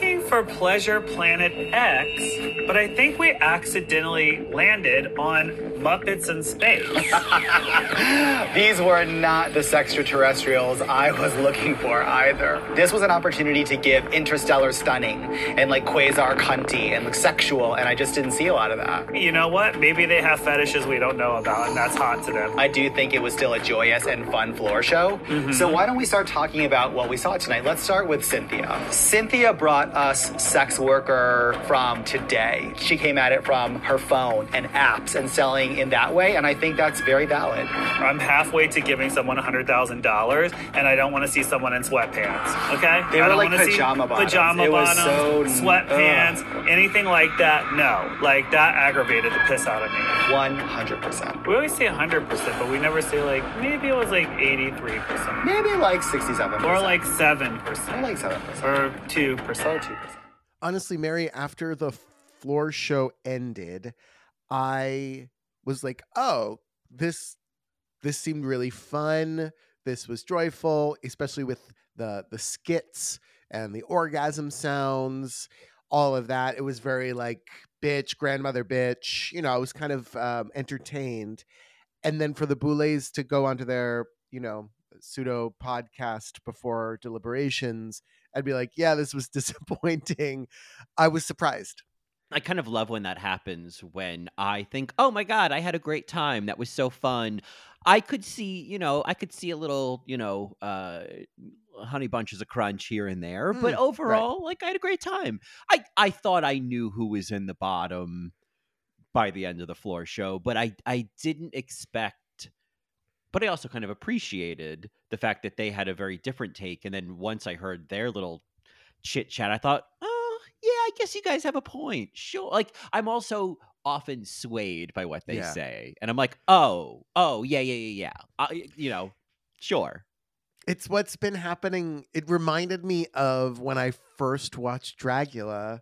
Looking for Pleasure Planet X, but I think we accidentally landed on Muppets in Space. These were not the extraterrestrials I was looking for either. This was an opportunity to give interstellar stunning and like quasar cunty and like sexual, and I just didn't see a lot of that. you know what? Maybe they have fetishes we don't know about, and that's hot to them. I do think it was still a joyous and fun floor show. Mm-hmm. So why don't we start talking about what we saw tonight? Let's start with Cynthia. Cynthia brought us sex worker from today. She came at it from her phone and apps and selling in that way, and I think that's very valid. I'm halfway to giving someone $100,000, and I don't want to see someone in sweatpants, okay? They I were don't like pajama bottoms. Pajama It was bottoms, so- sweatpants, anything like that, no. Like, that aggravated the piss out of me. 100%. We always say 100%, but we never say, like, maybe it was like 83%. Maybe like 67%. Or like 7%. like 7%. Or 2%. Or 2. honestly, Mary, after the floor show ended, I was like, "Oh, this this seemed really fun. This was joyful, especially with the the skits and the orgasm sounds, all of that. It was very like bitch, grandmother bitch. You know, I was kind of um, entertained. And then for the Boulets to go onto their, you know, pseudo podcast before deliberations, I'd be like, yeah, this was disappointing. I was surprised. I kind of love when that happens when I think, "Oh my god, I had a great time. That was so fun." I could see, you know, I could see a little, you know, uh honey bunches of crunch here and there, but Mm, overall, like I had a great time. I I thought I knew who was in the bottom by the end of the floor show, but I I didn't expect but I also kind of appreciated the fact that they had a very different take and then once I heard their little chit chat, I thought, "Oh, yeah, I guess you guys have a point. Sure." Like I'm also often swayed by what they Yeah. say, and I'm like, "Oh, oh, yeah, yeah, yeah, yeah." I, you know, sure. It's what's been happening. It reminded me of when I first watched Dragula.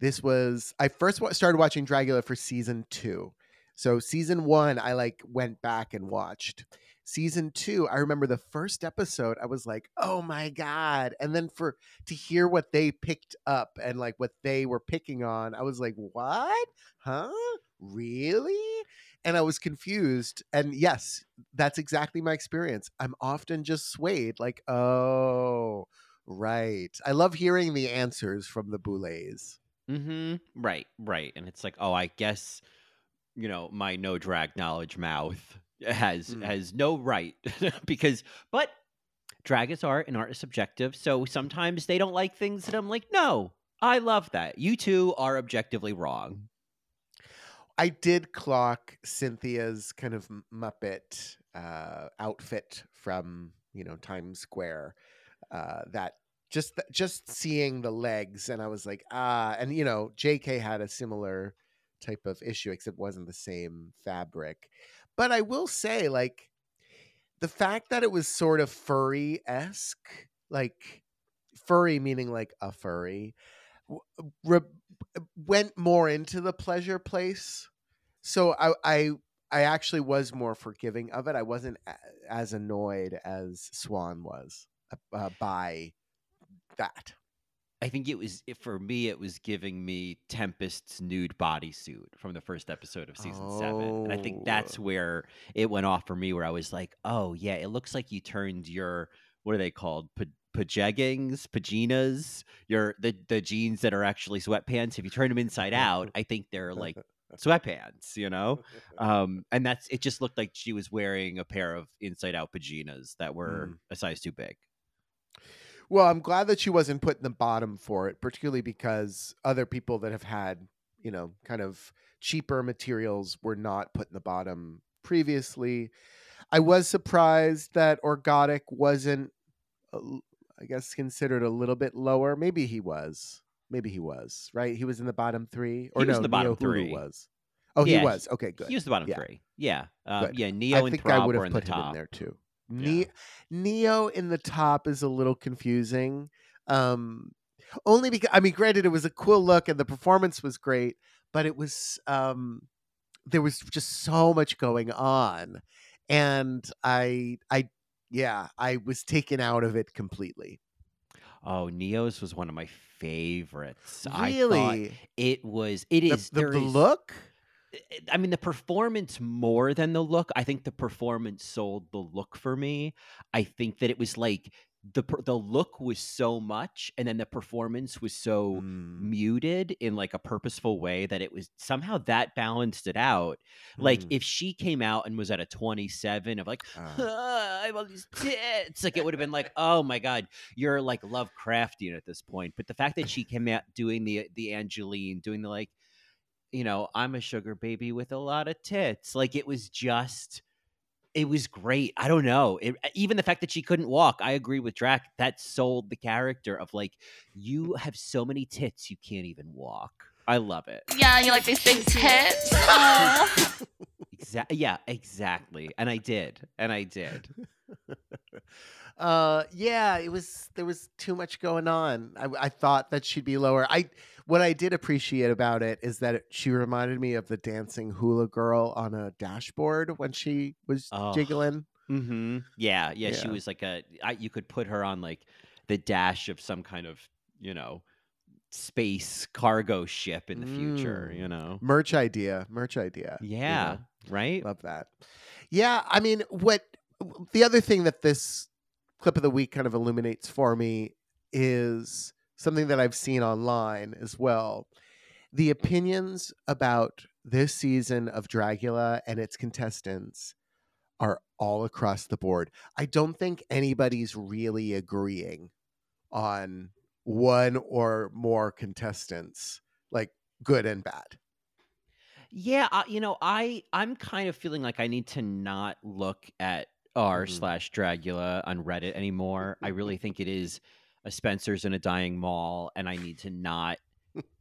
This was I first started watching Dragula for season two. So season one, I like went back and watched. Season two, I remember the first episode. I was like, "Oh my god!" And then for to hear what they picked up and like what they were picking on, I was like, "What? Huh? Really?" And I was confused. And yes, that's exactly my experience. I'm often just swayed, like, oh, right. I love hearing the answers from the boulets. Mm-hmm. Right, right. And it's like, oh, I guess, you know, my no drag knowledge mouth has Mm. has no right because but drag is art and art is subjective. So sometimes they don't like things that I'm like, no, I love that. You two are objectively wrong. I did clock Cynthia's kind of Muppet uh, outfit from you know Times Square. Uh, that just just seeing the legs, and I was like, ah, and you know, J.K. had a similar type of issue, except it wasn't the same fabric. But I will say, like, the fact that it was sort of furry esque, like furry meaning like a furry, re- went more into the pleasure place. So I I I actually was more forgiving of it. I wasn't as annoyed as Swan was uh, uh, by that. I think it was for me. It was giving me Tempest's nude bodysuit from the first episode of season seven, and I think that's Oh. where it went off for me. Where I was like, "Oh yeah, it looks like you turned your what are they called? Pa- pajeggings, paginas, your the the jeans that are actually sweatpants. If you turn them inside out, I think they're like sweatpants, you know. Um, and that's it. Just looked like she was wearing a pair of inside out paginas that were Mm. a size too big. Well, I'm glad that she wasn't put in the bottom for it, particularly because other people that have had, you know, kind of cheaper materials were not put in the bottom previously. I was surprised that Orkgotik wasn't, uh, I guess, considered a little bit lower. Maybe he was. Maybe he was, right? He was in the bottom three? Or He was no, in the bottom Neo Hulu three. was. Oh, Yeah, he was. Okay, good. He was the bottom Yeah. three. Yeah, uh, yeah. Neo I and think Throb I would have in the put him in there too. Ne- Neo in the top is a little confusing. Um, only because I mean, granted, it was a cool look and the performance was great, but it was um, there was just so much going on, and I, I, yeah, I was taken out of it completely. Oh, Neo's was one of my favorites. Really? it was. It The, is. the, the is- look? I mean, the performance more than the look. I think the performance sold the look for me. I think that it was like the the look was so much, and then the performance was so Mm, muted in like a purposeful way that it was somehow that balanced it out. Like mm. if she came out and was at a twenty seven of like. "Ah, I have all these tits. Like it would have been like, oh my god, you're like Lovecraftian at this point. But the fact that she came out doing the the Angeline, doing the like, you know, I'm a sugar baby with a lot of tits. Like it was just, it was great. I don't know. It, even the fact that she couldn't walk, I agree with Drac. That sold the character of like, you have so many tits, you can't even walk. I love it. Yeah, you like these big tits? Exactly. Yeah, exactly. And I did. And I did. uh yeah it was there was too much going on I, I thought that she'd be lower i what i did appreciate about it is that it, she reminded me of the dancing hula girl on a dashboard when she was Oh. jiggling Mm-hmm. Yeah, yeah, She was like a. I, you could put her on like the dash of some kind of you know space cargo ship in the future. Mm. You know. merch idea merch idea you Yeah. know? Right. love that. Yeah i mean what the other thing that this clip of the week kind of illuminates for me is something that i've seen online as well. The opinions about this season of dragula and its contestants are all across the board. I don't think anybody's really agreeing on one or more contestants like good and bad Yeah, uh, you know, I I'm kind of feeling like I need to not look at r Mhm. slash Dragula on Reddit anymore. I really think it is a Spencer's in a dying mall, and I need to not.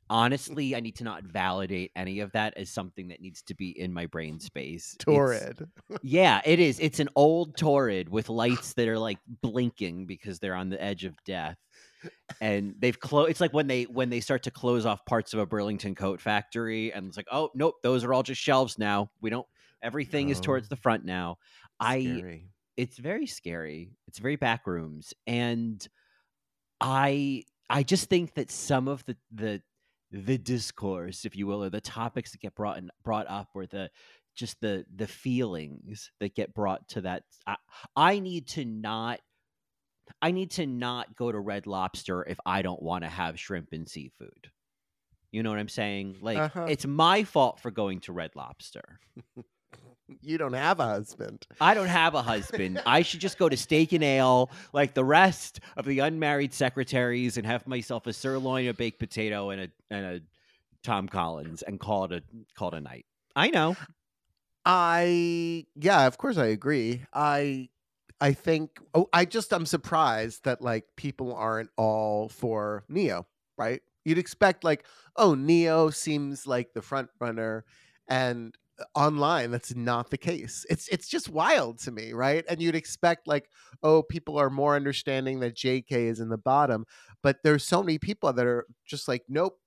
Honestly, I need to not validate any of that as something that needs to be in my brain space. It's- torrid yeah, it is. It's an old Torrid with lights that are like blinking because they're on the edge of death. And they've closed. It's like when they when they start to close off parts of a Burlington coat factory, and it's like, oh nope, those are all just shelves now. We don't. Everything is Oh. towards the front now. I. It's very scary. It's very back rooms, and I. I just think that some of the the the discourse, if you will, or the topics that get brought in, brought up, or the just the the feelings that get brought to that. I, I need to not. I need to not go to Red Lobster if I don't want to have shrimp and seafood. You know what I'm saying? Like Uh-huh. it's my fault for going to Red Lobster. you don't have a husband I don't have a husband. I should just go to Steak and Ale like the rest of the unmarried secretaries and have myself a sirloin, a baked potato, and a and a Tom Collins and call it a call it a night. I know. I yeah, of course I agree. I I think oh I just I'm surprised that like people aren't all for Neo, right? You'd expect like, oh, Neo seems like the front runner and uh, online that's not the case. It's it's just wild to me, right? And you'd expect like, oh, people are more understanding that JK is in the bottom, but there's so many people that are just like, nope,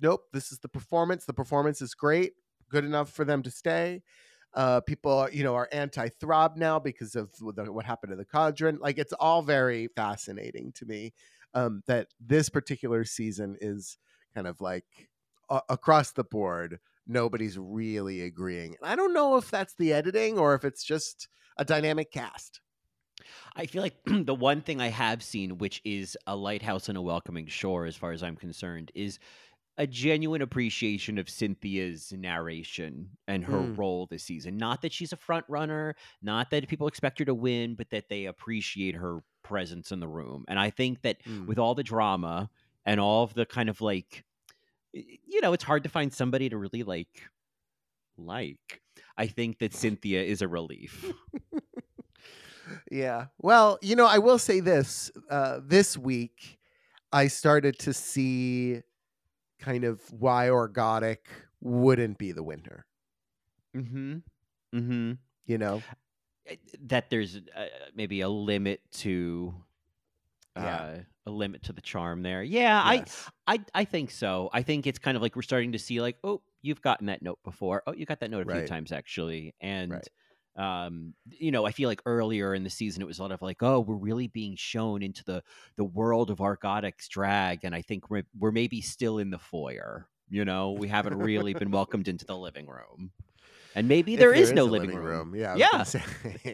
nope, this is the performance. The performance is great, good enough for them to stay uh people you know are anti-throb now because of the, what happened to the cauldron like it's all very fascinating to me um that this particular season is kind of like a- across the board nobody's really agreeing and i don't know if that's the editing or if it's just a dynamic cast. I feel like the one thing I have seen, which is a lighthouse and a welcoming shore, as far as I'm concerned, is a genuine appreciation of Cynthia's narration and her Mm. role this season. Not that she's a front runner, not that people expect her to win, but that they appreciate her presence in the room. And I think that Mm. with all the drama and all of the kind of like, you know, it's hard to find somebody to really like. Like, I think that Cynthia is a relief. yeah well you know i will say this uh this week i started to see kind of why orkgotik wouldn't be the winner mm-hmm. Mm-hmm. you know uh, that there's uh, maybe a limit to uh, Yeah. a limit to the charm there. Yeah, Yes. I, I I think so. I think it's kind of like we're starting to see like, oh, you've gotten that note before. Oh, you got that note a few times actually, and Right. Um you know i feel like earlier in the season it was a lot of like oh we're really being shown into the the world of orkgotik's drag and i think we're, we're maybe still in the foyer you know we haven't really been welcomed into the living room and maybe If there is a no living living room, Yeah. Yeah.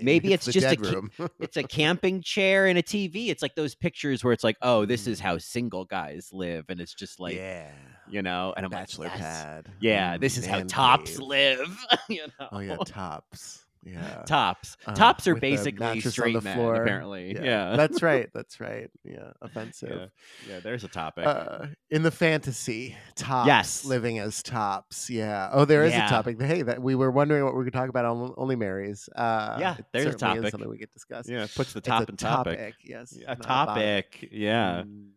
Maybe it's the just a room. it's a camping chair and a tv it's like those pictures where it's like oh this is Mm. how single guys live and it's just like yeah. you know and i'm Bachelor like yes. pad. yeah this is how tops cave. live you know Oh yeah, tops. Yeah. tops Uh, tops are basically straight the men floor. apparently yeah That's right. That's right. Yeah. Offensive. yeah there's a topic Uh, in the fantasy, tops Yes. living as tops. Yeah. Oh, there is Yeah. a topic. Hey, that we were wondering what we could talk about on Only Marys. Uh, Yeah, there's a topic. Something we could discuss. yeah puts the top a and topic, Yes. a not a topic yeah Mm.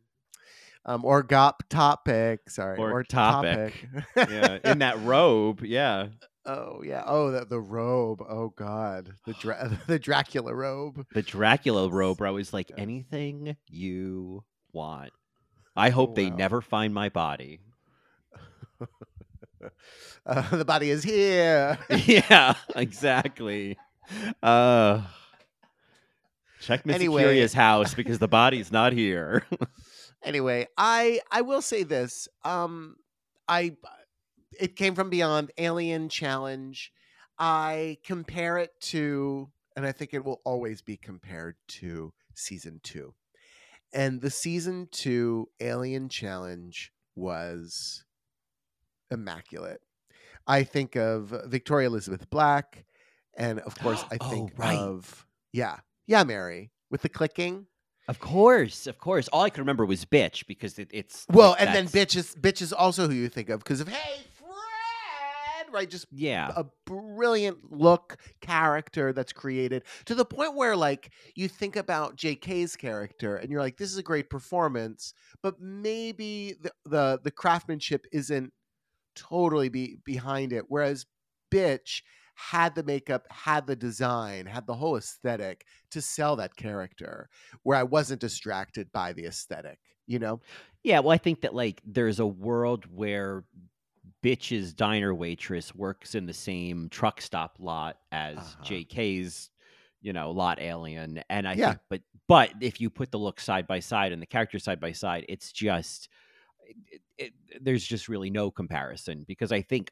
Um, or gop topic. Sorry. Or Or, topic. topic. yeah in that robe yeah Oh yeah. Oh, the the robe. Oh God. The dra- the Dracula robe. the dracula robe where i was like Yeah. anything you want i hope they Wow. never find my body Uh, the body is here. yeah exactly uh check Missy Anyway. Curia's house because the body's not here anyway, I I will say this. Um, I it came from beyond Alien Challenge. I compare it to, and I think it will always be compared to season two. And the season two Alien Challenge was immaculate. I think of Victoria Elizabeth Black, and of course, I Oh, think right. of yeah, yeah, Mary with the clicking. Of course, of course. All I can remember was bitch because it, it's Well, like and then bitch is bitch is also who you think of because of hey right? Just Yeah, a brilliant look character that's created to the point where like you think about JK's character and you're like, this is a great performance, but maybe the the, the craftsmanship isn't totally be behind it. Whereas bitch had the makeup, had the design, had the whole aesthetic to sell that character where I wasn't distracted by the aesthetic, you know? yeah. Well, I think that like there's a world where bitch's diner waitress works in the same truck stop lot as Uh-huh. JK's, you know, lot alien, and I Yeah. think, but but if you put the look side by side and the character side by side, it's just it, it, there's just really no comparison because I think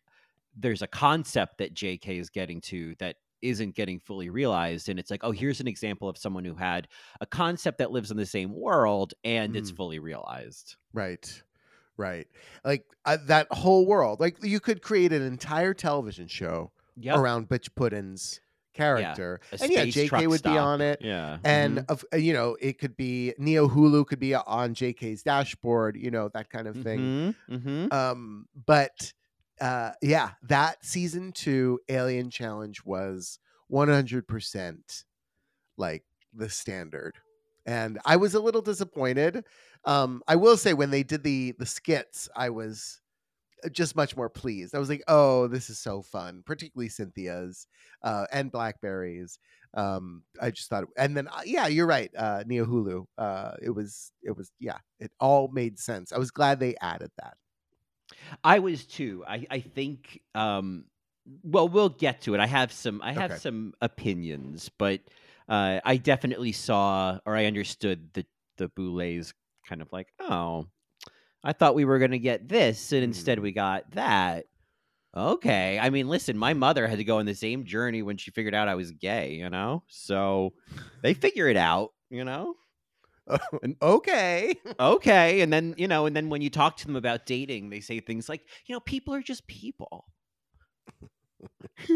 there's a concept that JK is getting to that isn't getting fully realized and it's like oh here's an example of someone who had a concept that lives in the same world and it's Mm. fully realized Right. Right. Like uh, that whole world. Like you could create an entire television show yeah around Bitch Puddin's character. a and yeah, JK truck would be on it. yeah And Mhm. of uh, you know, it could be Neo Hulu could be on JK's dashboard, you know, that kind of thing. Mhm, mhm. Um, but uh yeah, that season two Alien Challenge was 100% like the standard. And I was a little disappointed. Um, I will say when they did the the skits, I was uh, just much more pleased. I was like, "Oh, this is so fun!" Particularly Cynthia's uh, and Blackberri's. Um, I just thought, and then uh, yeah, you're right. Uh, Neo Hulu. Uh, it was, it was, yeah, it all made sense. I was glad they added that. I was too. I I think um well we'll get to it. I have some I have Okay. some opinions, but uh I definitely saw or I understood the the Boulets kind of like, "Oh, I thought we were going to get this and instead Mm. we got that." Okay. I mean, listen, my mother had to go on the same journey when she figured out I was gay, you know? So they figure it out, you know? okay. okay and then you know and then when you talk to them about dating they say things like you know people are just people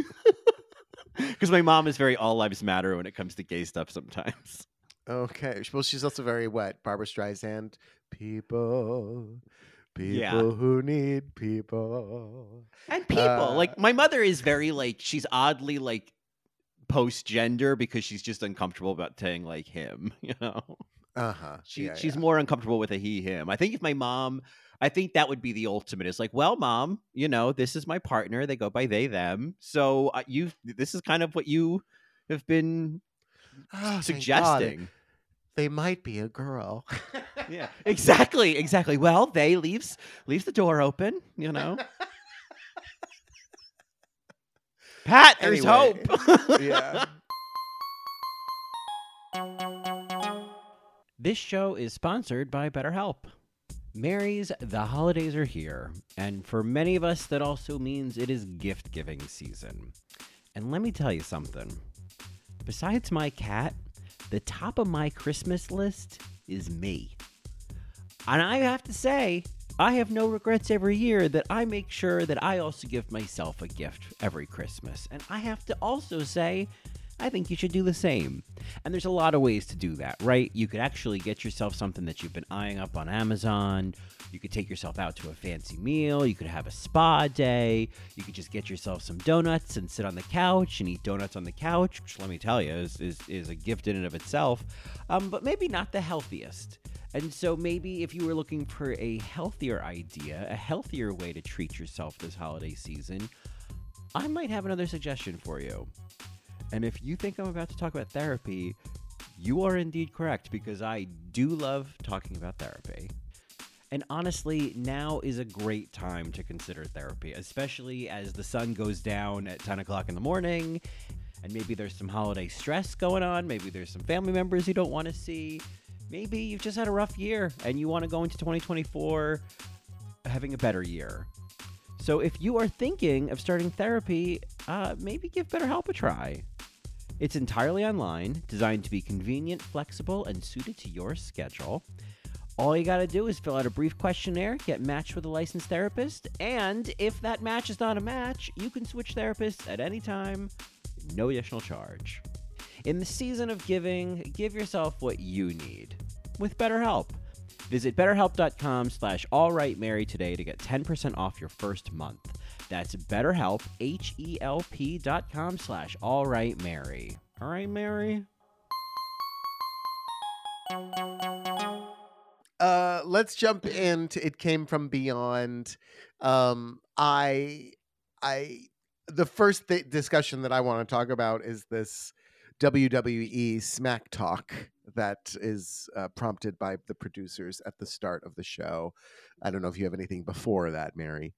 because my mom is very all lives matter when it comes to gay stuff sometimes Okay. Well, she's also very what? Barbra Streisand. People. People Yeah. who need people. and people Uh, like my mother is very like she's oddly like post gender because she's just uncomfortable about saying like him you know Uh huh. she, she's more uncomfortable with a he him i think if my mom i think that would be the ultimate it's like well mom you know this is my partner they go by they them so uh, you this is kind of what you have been suggesting They might be a girl. yeah exactly exactly well they leaves leaves the door open you know Pat, there's Anyway. hope. yeah. This show is sponsored by BetterHelp. Mary's, the holidays are here, and for many of us, that also means it is gift giving season. And let me tell you something. Besides my cat, the top of my Christmas list is me. And I have to say, I have no regrets every year that I make sure that I also give myself a gift every Christmas. And I have to also say, I think you should do the same. And there's a lot of ways to do that, right? You could actually get yourself something that you've been eyeing up on Amazon. You could take yourself out to a fancy meal. You could have a spa day. You could just get yourself some donuts and sit on the couch and eat donuts on the couch, which let me tell you is, is, is a gift in and of itself. Um, but maybe not the healthiest. And so maybe if you were looking for a healthier idea, a healthier way to treat yourself this holiday season, I might have another suggestion for you. And if you think I'm about to talk about therapy, you are indeed correct because I do love talking about therapy. And honestly, now is a great time to consider therapy, especially as the sun goes down at 10 o'clock in the morning. And maybe there's some holiday stress going on. Maybe there's some family members you don't want to see. Maybe you've just had a rough year and you want to go into 2024 having a better year. So if you are thinking of starting therapy, uh, maybe give BetterHelp a try. It's entirely online, designed to be convenient, flexible, and suited to your schedule. All you got to do is fill out a brief questionnaire, get matched with a licensed therapist, and if that match is not a match, you can switch therapists at any time, no additional charge. In the season of giving, give yourself what you need with BetterHelp. Visit betterhelp.com slash alrightmary today to get 10% off your first month. That's betterhelp, H-E-L-P dot com slash alrightmary. All right, Mary? uh let's jump into it came from beyond um i i the first th- discussion that i want to talk about is this wwe smack talk that is uh, prompted by the producers at the start of the show i don't know if you have anything before that mary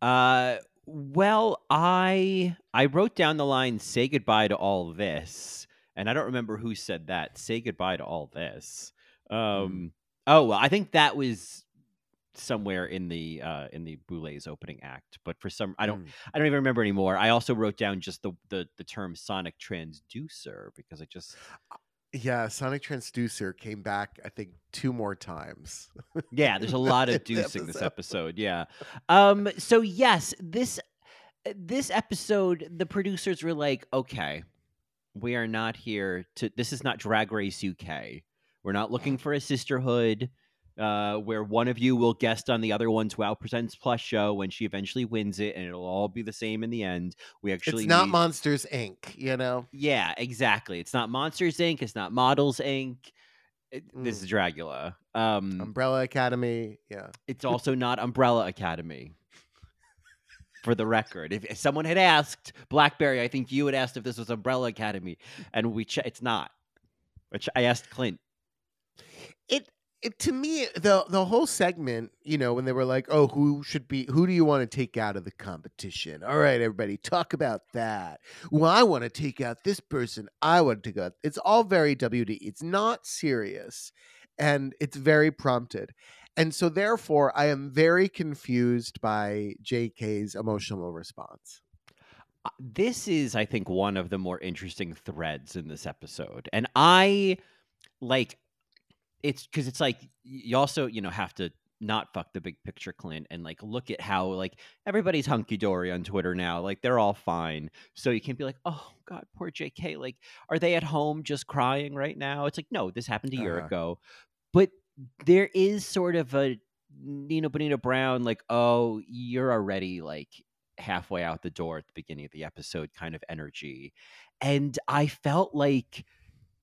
Uh, well, I I wrote down the line "Say goodbye to all this," and I don't remember who said that. Say goodbye to all this. Um. Oh well, I think that was somewhere in the uh in the Boulet's opening act, but for some I don't Mm. I don't even remember anymore. I also wrote down just the the the term sonic transducer because I just yeah sonic transducer came back i think two more times yeah there's a lot of in deucing this episode. episode yeah. Um so yes this this episode the producers were like okay we are not here to this is not drag race uk we're not looking for a sisterhood uh, where one of you will guest on the other one's wow presents plus show when she eventually wins it and it'll all be the same in the end we actually it's not need- monsters inc you know yeah exactly it's not monsters inc it's not models inc It- this Mm. is dragula um umbrella academy yeah it's also not Umbrella Academy. For the record, if, if someone had asked Blackberri, I think you had asked if this was Umbrella Academy, and we che- it's not. Which I asked Clint. it it to me the the whole segment you know when they were like oh who should be who do you want to take out of the competition? All right everybody talk about that. Well i want to take out this person. I want to go it's all very wd it's not serious and it's very prompted. And so therefore i am very confused by jk's emotional response. Uh, This is, I think, one of the more interesting threads in this episode, and I like it's because it's like you also you know have to not fuck the big picture clint and like look at how like everybody's hunky-dory on twitter now like they're all fine. So you can't be like oh god poor jk like are they at home just crying right now? It's like no this happened a year Uh-huh. ago. But there is sort of a nina bo'nina brown like oh you're already like halfway out the door at the beginning of the episode kind of energy. And i felt like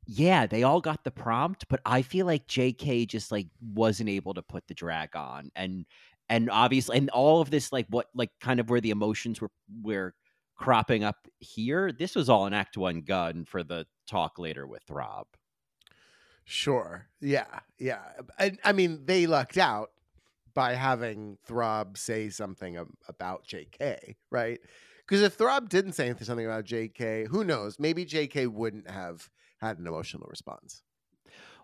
yeah, they all got the prompt, but I feel like JK just like wasn't able to put the drag on, and and obviously, and all of this like what like kind of where the emotions were were cropping up here. This was all an Act One gun for the talk later with Rob. sure yeah yeah I, I mean they lucked out by having Throb say something about JK, right? Because if Throb didn't say something about JK, who knows? Maybe JK wouldn't have had an emotional response.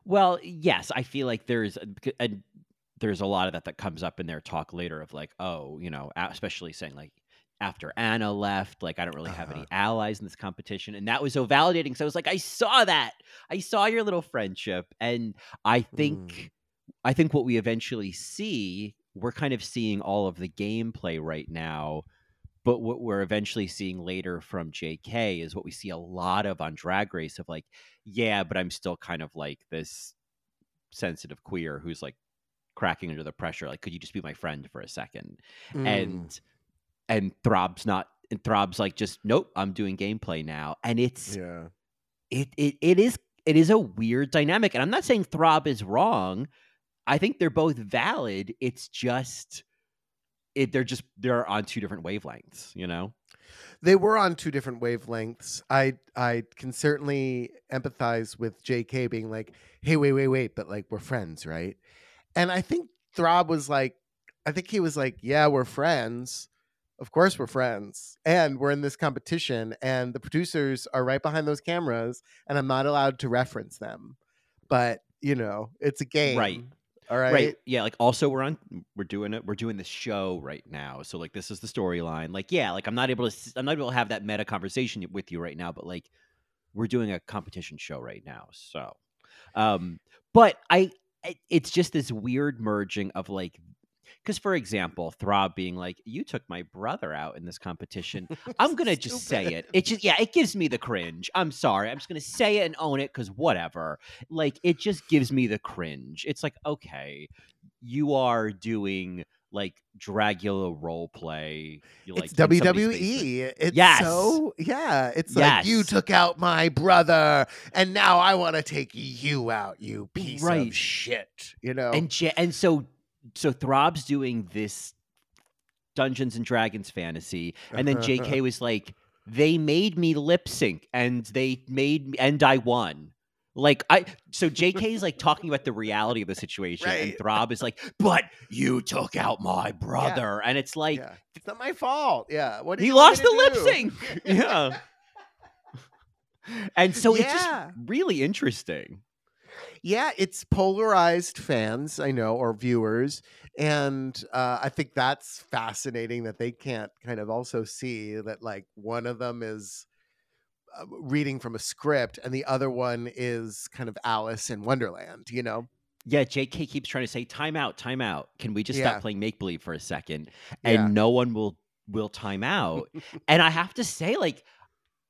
Well, yes, I feel like there's a, a, there's a lot of that that comes up in their talk later of like, oh, you know, especially saying like after Anna left, like I don't really have any Uh-huh. allies in this competition, and that was so validating. So I was like, I saw that, I saw your little friendship, and I think, Mm. I think what we eventually see, we're kind of seeing all of the gameplay right now. But what we're eventually seeing later from JK is what we see a lot of on Drag Race of like, yeah, but I'm still kind of like this sensitive queer who's like cracking under the pressure. Like, could you just be my friend for a second? Mm. And and Throb's not and Throb's like just nope, I'm doing gameplay now. And it's yeah, it it it is it is a weird dynamic. And I'm not saying Throb is wrong. I think they're both valid. It's just it they're just they're on two different wavelengths, you know? they were on two different wavelengths. I I can certainly empathize with JK being like, "Hey, wait, wait, wait," but like we're friends, right? And I think Throb was like, I think he was like, "Yeah, we're friends. Of course, we're friends, and we're in this competition, and the producers are right behind those cameras, and I'm not allowed to reference them, but you know, it's a game, Right. All right, right. Yeah like also we're on we're doing it we're doing the show right now. So like this is the storyline. Like yeah like i'm not able to I'm not able to have that meta conversation with you right now but like we're doing a competition show right now so um but i it's just this weird merging of like because for example throb being like you took my brother out in this competition i'm gonna just say it it just yeah it gives me the cringe i'm sorry i'm just gonna say it and own it because whatever like it just gives me the cringe it's like okay you are doing like dragula role play you like it's. WWE. It's Yes. so yeah. It's like you took out my brother, and now I want to take you out, you piece Right. of shit. You know, and and so so Throb's doing this Dungeons and Dragons fantasy, and then J.K. was like, "They made me lip sync, and they made me, and I won." Like I, so J.K. is like talking about the reality of the situation, and Throb is like, "But you took out my brother," and it's like yeah. it's not my fault. Yeah, what he lost the lip sync. yeah. And so it's just really interesting. Yeah, it's polarized fans, I know, or viewers. And uh, I think that's fascinating that they can't kind of also see that, like, one of them is uh, reading from a script and the other one is kind of Alice in Wonderland, you know? Yeah, JK keeps trying to say time out, time out. Can we just Yeah. stop playing make believe for a second? Yeah. And no one will will time out. and I have to say like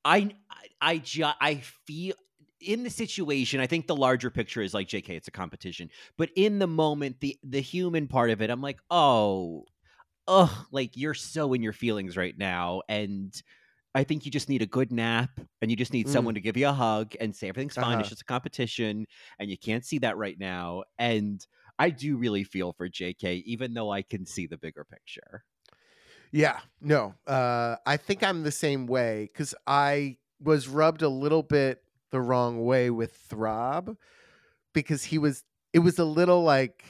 I I I, I feel in the situation, I think the larger picture is like JK, it's a competition. But in the moment, the the human part of it, I'm like, oh, ugh, like you're so in your feelings right now. And I think you just need a good nap and you just need Mm. someone to give you a hug and say everything's fine. It's Uh-huh. just a competition and you can't see that right now. And I do really feel for JK, even though I can see the bigger picture. Yeah, no. Uh, I think I'm the same way because I was rubbed a little bit the wrong way with Throb because he was. It was a little like.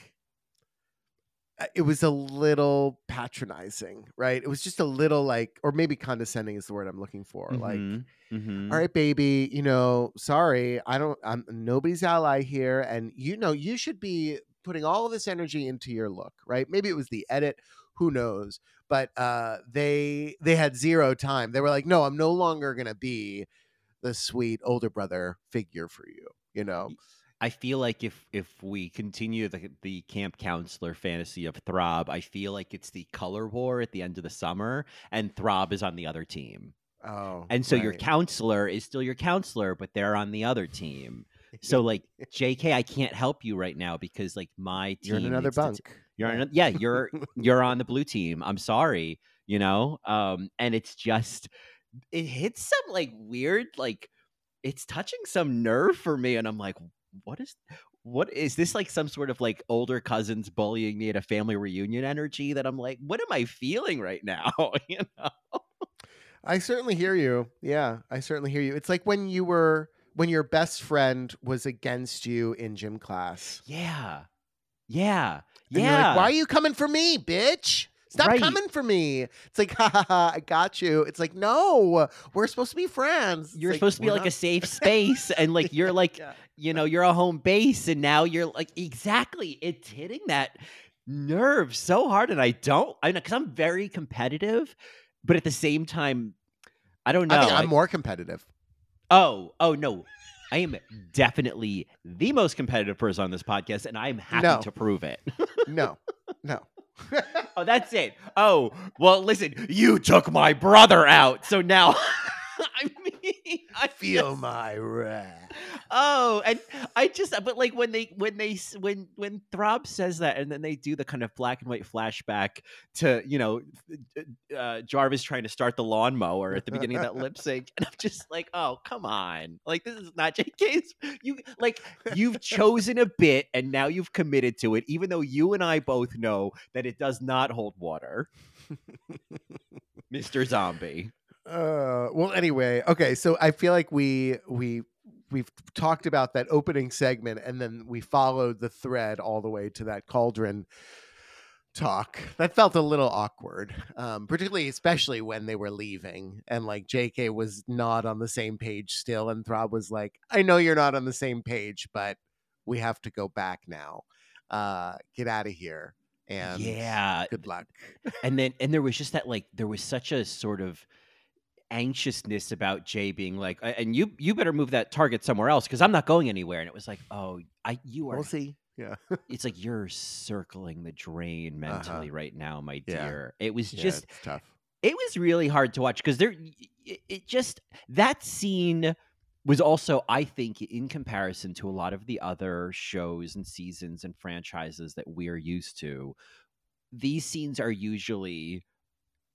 uh, It was a little patronizing, right? It was just a little like, or maybe condescending is the word I'm looking for. Like, Mhm, mhm. all right, baby, you know, sorry, I don't, I'm nobody's ally here. And, you know, you should be putting all of this energy into your look, right? Maybe it was the edit, who knows? But uh, they, they had zero time. They were like, no, I'm no longer going to be the sweet older brother figure for you, you know? I feel like if if we continue the the camp counselor fantasy of Throb, I feel like it's the color war at the end of the summer, and Throb is on the other team, Oh, and so your counselor is still your counselor, but they're on the other team. So like J.K., I can't help you right now because like my team you're in another needs to t- bunk. you're on, yeah, you're you're on the blue team. I'm sorry, you know. Um, and it's just it hits some like weird like it's touching some nerve for me, and I'm like, what is what is this like some sort of like older cousins bullying me at a family reunion energy that I'm like, what am I feeling right now? you know? I certainly hear you. Yeah, I certainly hear you. It's like when you were when your best friend was against you in gym class. Yeah. Yeah. And yeah. you're like, why are you coming for me, bitch? Stop Right. coming for me. It's like, ha ha ha, I got you. It's like, no, we're supposed to be friends. It's You're supposed to be like a safe space and like you're like Yeah. you know, you're a home base and now you're like exactly it's hitting that nerve so hard and I don't I know cuz I'm very competitive but at the same time I don't know. I I'm more competitive. oh, oh no. I am definitely the most competitive person on this podcast and I'm happy No. to prove it. No, no. oh, that's it. Oh, well, listen, you took my brother out. So now I mean, I I feel my wrath. Oh, and I just but like when they when they when when Throb says that and then they do the kind of black and white flashback to you know uh, Jarvis trying to start the lawnmower at the beginning of that lip sync and I'm just like oh come on like this is not JK's you like you've chosen a bit and now you've committed to it even though you and I both know that it does not hold water Mr. Zombie Uh, well, anyway, okay. So I feel like we we we've talked about that opening segment, and then we followed the thread all the way to that cauldron talk. That felt a little awkward, um, particularly, especially when they were leaving, and like J.K. was not on the same page still, and Throb was like, "I know you're not on the same page, but we have to go back now. Uh, get out of here." And yeah good luck. and then and there was just that like there was such a sort of anxiousness about Jay being like and you you better move that target somewhere else because I'm not going anywhere and it was like oh I you are We'll see. Yeah. it's like you're circling the drain mentally right now my Uh-huh. Yeah. dear it was just it's tough. it was really hard to watch because there it, it just that scene was also i think in comparison to a lot of the other shows and seasons and franchises that we're used to these scenes are usually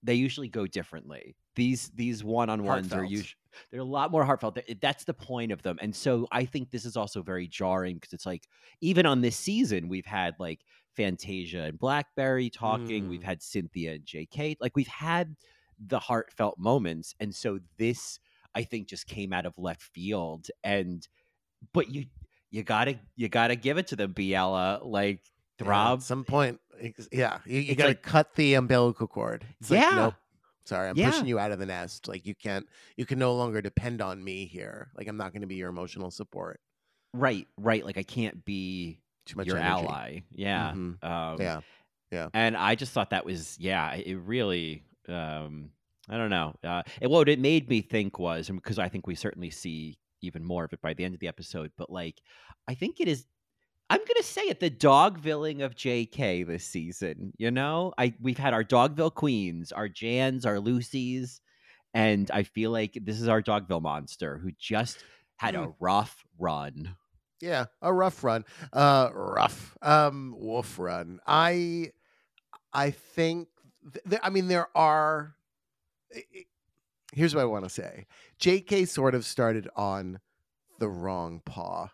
they usually go differently. These these one-on-ones are usually they're a lot more heartfelt. Th- that's the point of them. And so i think this is also very jarring because it's like even on this season we've had like fantasia and blackberri talking we've Mm. had cynthia and jk like we've had the heartfelt moments. And so this i think just came out of left field. And but you you gotta you gotta give it to them biella like Yeah, at some point, yeah, you, you got to like- cut the umbilical cord. It's like, Yeah. nope. Sorry, I'm Yeah. pushing you out of the nest. Like you can't, you can no longer depend on me here. Like I'm not going to be your emotional support. right right like i can't be Too much your energy. ally yeah Mhm. um Yeah, and i just thought that was yeah it really um i don't know uh and what it made me think was and because i think we certainly see even more of it by the end of the episode but like i think it is i'm gonna say it the dogvilling of jk this season you know i we've had our dogville queens our jans our lucy's and i feel like this is our dogville monster who just had a rough run yeah, a rough run. Uh, rough. Um, wolf run. I, I think. Th- I mean, there are. i- i- Here's what I want to say. J.K. sort of started on the wrong paw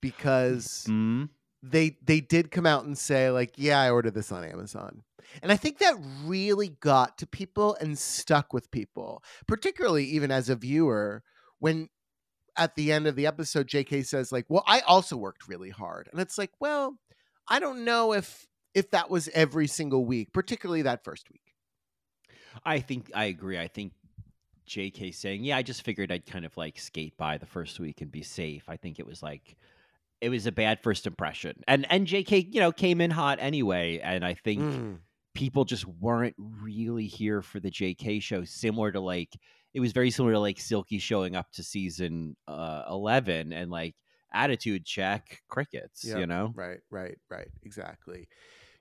because mm they they did come out and say like yeah i ordered this on amazon and i think that really got to people and stuck with people particularly even as a viewer when at the end of the episode jk says like well i also worked really hard and it's like well i don't know if if that was every single week particularly that first week I think I agree. I think JK saying, "Yeah, I just figured I'd kind of like skate by the first week and be safe." I think it was like it was a bad first impression. And and JK, you know, came in hot anyway, and I think Mm. people just weren't really here for the JK show similar to like it was very similar to like Silky showing up to season uh 11 and like attitude check crickets, Yeah, you know? Right, right, right. Exactly.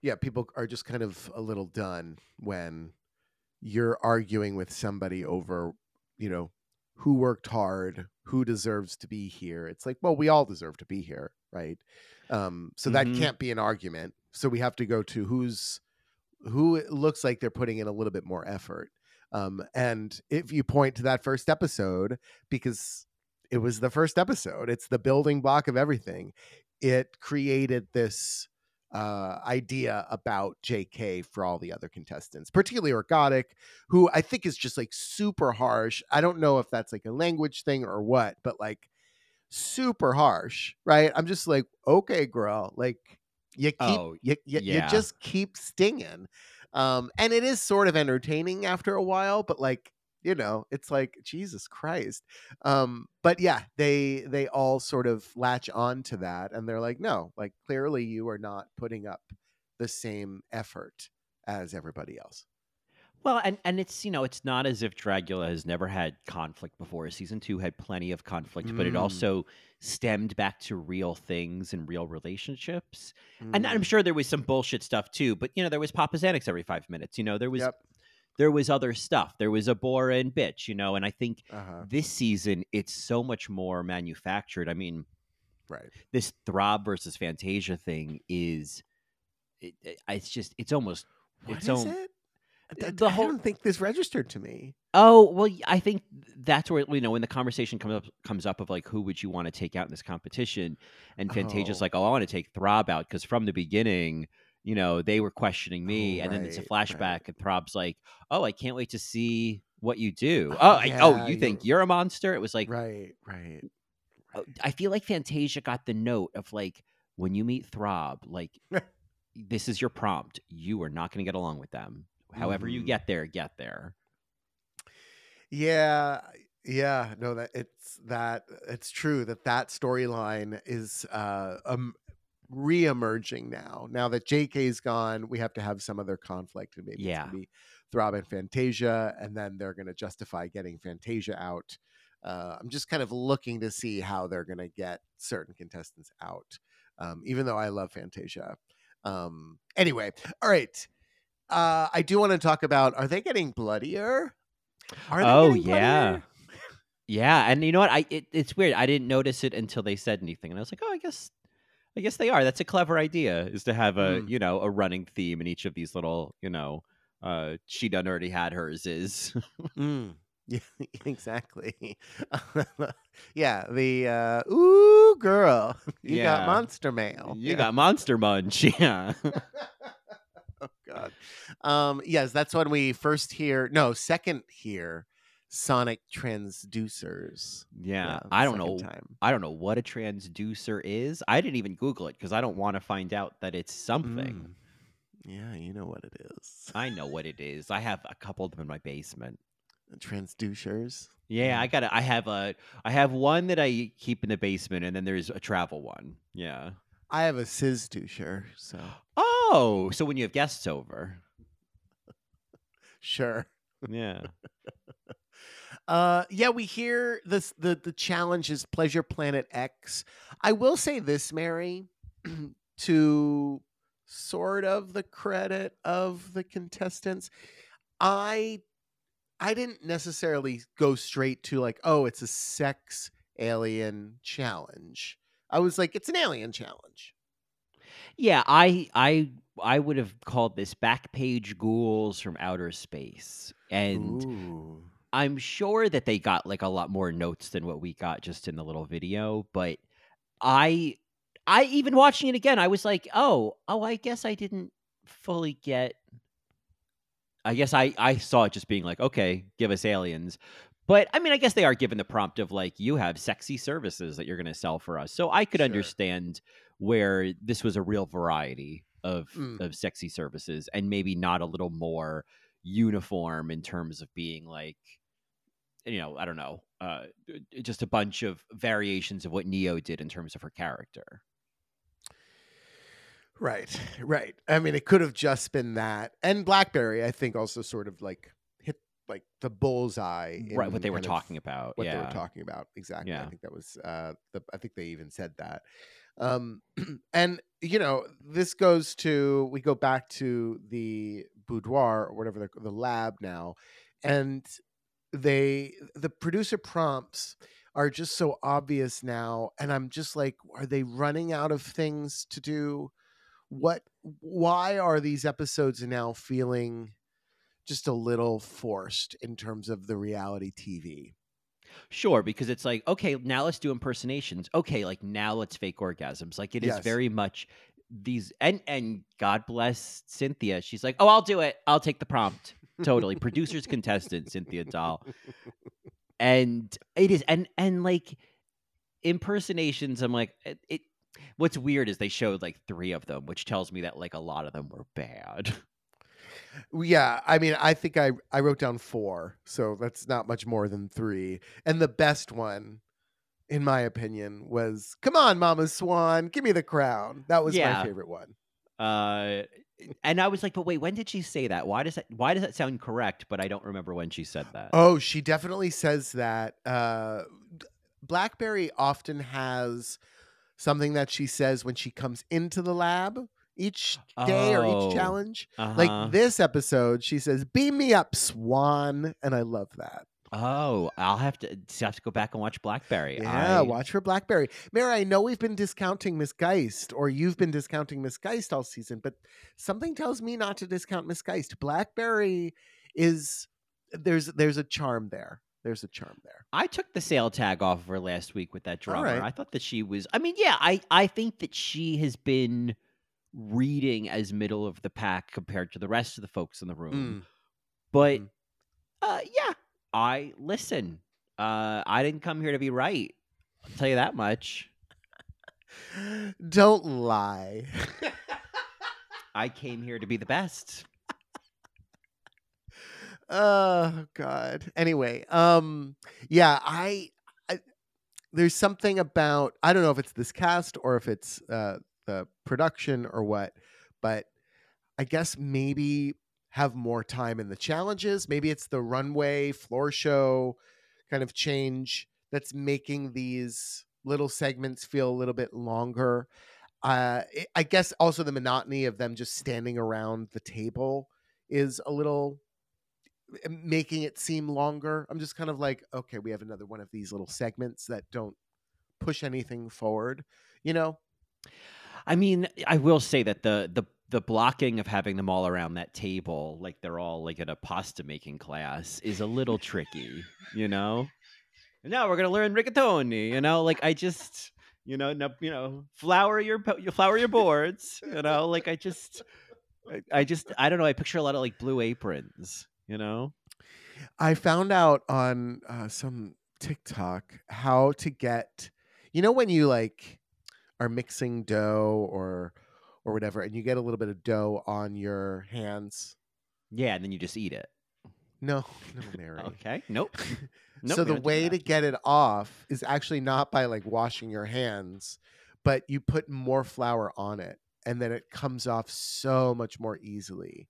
Yeah, people are just kind of a little done when you're arguing with somebody over, you know, who worked hard, who deserves to be here. It's like, well, we all deserve to be here, right? Um, so that Mhm. can't be an argument. So we have to go to who's who it looks like they're putting in a little bit more effort. Um, and if you point to that first episode, because it was the first episode, it's the building block of everything. It created this uh, idea about JK for all the other contestants, particularly Orkgotik, who I think is just like super harsh. I don't know if that's like a language thing or what, but like super harsh, right? I'm just like, okay, girl, like You keep Oh, you, you, you just keep stinging. Um, and it is sort of entertaining after a while, but like you know, it's like Jesus Christ. Um, but yeah, they they all sort of latch on to that, and they're like, no, like clearly you are not putting up the same effort as everybody else. Well, and and it's you know it's not as if Dragula has never had conflict before. Season two had plenty of conflict, but it Mm. also stemmed back to real things and real relationships. And I'm Mm, sure there was some bullshit stuff too. But you know there was Papa Xanax every five minutes. You know there was Yep. There was other stuff. There was Abhora and Biqtch. You know, and I think uh-huh. this season it's so much more manufactured. I mean, Right. this Throb versus Fantasia thing is it, it- it's just it's almost What its is own it? the- I- the I whole- don't think this registered to me. Oh well, I think that's where you know when the conversation comes up comes up of like who would you want to take out in this competition, and Fantasia's Oh. like, oh, I want to take Throb out because from the beginning, you know, they were questioning me, Oh, and then it's a right, right. flashback, and Throb's like, oh, I can't wait to see what you do. Oh, I, oh, Yeah, you think you're- a monster? It was like, right, right. oh, I feel like Fantasia got the note of like when you meet Throb, like this is your prompt. You are not going to get along with them. However, you Mhm. get there, get there. Yeah, yeah. No, that it's that it's true that that storyline is uh um re-emerging now. Now that JK's gone, we have to have some other conflict, and maybe Yeah. it's gonna be Throb and Fantasia, and then they're gonna justify getting Fantasia out. Uh, I'm just kind of looking to see how they're gonna get certain contestants out. Um, even though I love Fantasia. Um, anyway, all right. Uh, I do want to talk about are they getting bloodier? Are they Oh, getting yeah. bloodier? Yeah, and you know what? I it, it's weird. I didn't notice it until they said anything, and I was like, oh, I guess, I guess they are. That's a clever idea, is to have a Mm. you know a running theme in each of these little you know. Uh, she done already had hers. Is Mm. Yeah, exactly. yeah, the uh, ooh girl, you Yeah. got monster mail. you Yeah. got Monster Munch? Yeah, oh god. Um, yes, that's when we first hear. No, second hear sonic transducers. yeah. I don't know. Time. I don't know what a transducer is. I didn't even Google it because I don't want to find out that it's something. Mm. Yeah, you know what it is. I know what it is. I have a couple of them in my basement. Transducers. Yeah, I got I have a I have one that I keep in the basement and then there's a travel one. Yeah. I have a Sizdusher, so Oh, so when you have guests over. sure. Yeah. Uh, yeah, we hear this. The the challenge is Pleasure Planet X. I will say this, Mary, to sort of the credit of the contestants. I I didn't necessarily go straight to like, oh, it's a sex alien challenge. I was like, it's an alien challenge. Yeah, I I I would have called this back page ghouls from outer space. And Ooh. I'm sure that they got like a lot more notes than what we got just in the little video, but I I even watching it again, I was like, "Oh, oh, I guess I didn't fully get I guess I I saw it just being like, "Okay, give us aliens." But I mean, I guess they are given the prompt of like, "You have sexy services that you're going to sell for us." So I could Sure. understand where this was a real variety of Mm. of sexy services and maybe not a little more uniform in terms of being like you know i don't know uh just a bunch of variations of what neo did in terms of her character Right, right. I mean, it could have just been that, and Blackberri. I think also sort of like hit like the bullseye. right what they were talking about What yeah they were talking about exactly. I think that was. Uh, the, I think they even said that. Um, and you know, this goes to we go back to the boudoir or whatever the, the lab now, and they the producer prompts are just so obvious now, and I'm just like, are they running out of things to do? what why are these episodes now feeling just a little forced in terms of the reality TV? sure because it's like okay now let's do impersonations okay like now let's fake orgasms like it is Yes. very much these and and god bless cynthia she's like oh i'll do it i'll take the prompt totally producers contestant cynthia doll and it is and and like impersonations i'm like it, it What's weird is they showed like three of them, which tells me that like a lot of them were bad. Yeah, I mean, I think I I wrote down four, so that's not much more than three. And the best one, in my opinion, was "Come on, Mama Swan, give me the crown." That was Yeah. my favorite one. Uh, and I was like, but wait, when did she say that? Why does that? Why does that sound correct? But I don't remember when she said that. Oh, she definitely says that. Uh, Blackberri often has something that she says when she comes into the lab each day or Oh, each challenge. Uh-huh. Like this episode, she says, "Beam me up, Swan," and I love that. Oh, I'll have to so have to go back and watch Blackberri. Yeah, I- watch for Blackberri. Mary, I know we've been discounting Miss Geist, or you've been discounting Miss Geist all season, but something tells me not to discount Miss Geist. Blackberri is there's there's a charm there. There's a charm there. I took the sale tag off of her last week with that drummer. right. I thought that she was. I mean, yeah, I I think that she has been reading as middle of the pack compared to the rest of the folks in the room. But Mhm. uh, yeah, I listen. Uh, I didn't come here to be right. I'll tell you that much. Don't lie. I came here to be the best. oh god anyway um yeah I, I there's something about i don't know if it's this cast or if it's uh the production or what but i guess maybe have more time in the challenges maybe it's the runway floor show kind of change that's making these little segments feel a little bit longer uh I- guess also the monotony of them just standing around the table is a little making it seem longer. I'm just kind of like, okay, we have another one of these little segments that don't push anything forward, you know? I mean, I will say that the the the blocking of having them all around that table, like they're all like in a pasta making class, is a little tricky. You know. Now we're gonna learn rigatoni. You know, like I just, you know, no, you know, flour your you flour your boards. You know, like I just, I, I just, I don't know. I picture a lot of like blue aprons. You know. I found out on uh, some TikTok how to get, you know, when you like are mixing dough or or whatever, and you get a little bit of dough on your hands. Yeah, and then you just eat it. No, no, Mary. Okay. Nope. Nope, so the way to get it off is actually not by like washing your hands, but you put more flour on it and then it comes off so much more easily.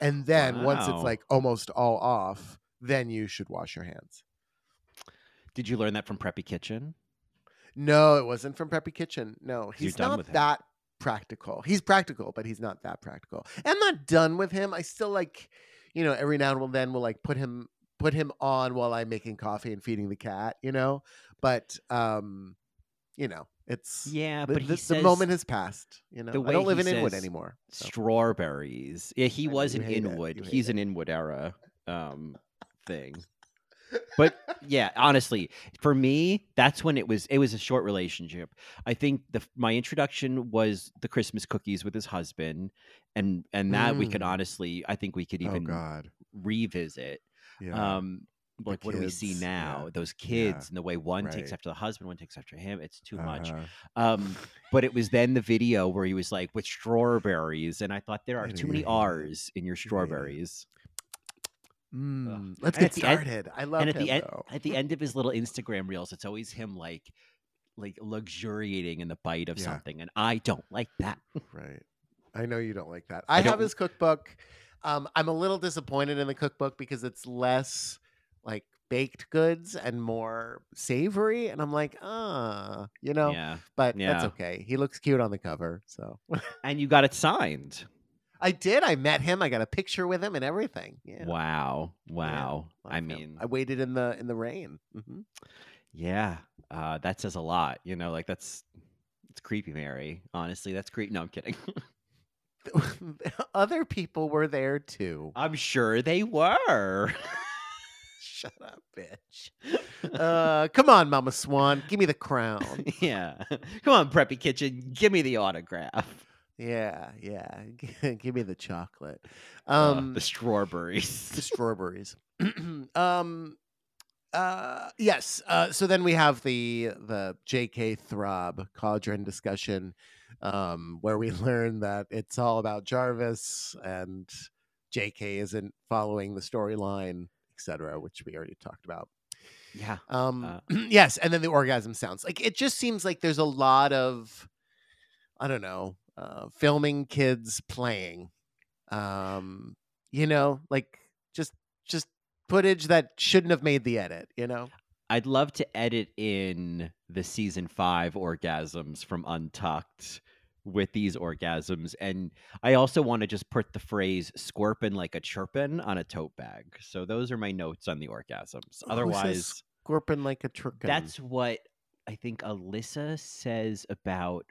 And then once it's like almost all off, then you should wash your hands. Did you learn that from Preppy Kitchen? No, it wasn't from Preppy Kitchen. No, he's not that practical. He's practical, but he's not that practical. I'm not done with him. I still like, you know, every now and then we'll like put him put him on while I'm making coffee and feeding the cat, you know. But um, you know, it's Yeah, but he the, the moment has passed. You know, the I don't live in Inwood anymore. so. strawberries. Yeah, he I was an. Inwood. He's it. an Inwood era um thing. But yeah, honestly, for me, that's when it was. It was a short relationship. I think the my introduction was the Christmas cookies with his husband, and and that we could Mm. honestly, I think we could oh even God, revisit. yeah. Um, The like what do we see kids, yeah. now? Those kids and the way one takes after the husband, one takes after him. It's too much. Uh-huh. Um, but it was then the video where he was like with strawberries, and I thought there are too many. R's in your strawberries. Mm, let's And get the end- started. I love and at him the end, though. at the end of his little Instagram reels, it's always him like, like luxuriating in the bite of Yeah. something, and I don't like that. Right. I know you don't like that. I I, have his cookbook. Um, I'm a little disappointed in the cookbook because it's less like baked goods and more savory. And I'm like, ah, you know, Yeah, but that's okay. He looks cute on the cover. So and you got it signed. I did. I met him. I got a picture with him and everything. Yeah. Wow, wow. love I him. mean, I waited in the in the rain. hmm yeah, uh, that says a lot. You know, like that's it's creepy, Mary. Honestly, that's creepy. No, I'm kidding. Other people were there too. I'm sure they were. Shut up, bitch. Uh, come on, Mama Swan. Give me the crown. yeah. Come on, Preppy Kitchen. Give me the autograph. Yeah, yeah. Give me the chocolate. Uh, Um, the strawberries. the strawberries. um, Uh, yes. Uh, so then we have the the J.K. Throb cauldron discussion, um, where we learn that it's all about Jarvis and J.K. isn't following the storyline, etc., which we already talked about. Yeah. Um, Uh, yes, and then the orgasm sounds like it just seems like there's a lot of, I don't know, uh, filming kids playing, um, you know, like just just footage that shouldn't have made the edit, you know. I'd love to edit in the season five orgasms from Untucked with these orgasms. And I also want to just put the phrase scorpin like a chirpin on a tote bag. So those are my notes on the orgasms. Who Otherwise, Scorpin like a truck. that's what I think Alyssa says about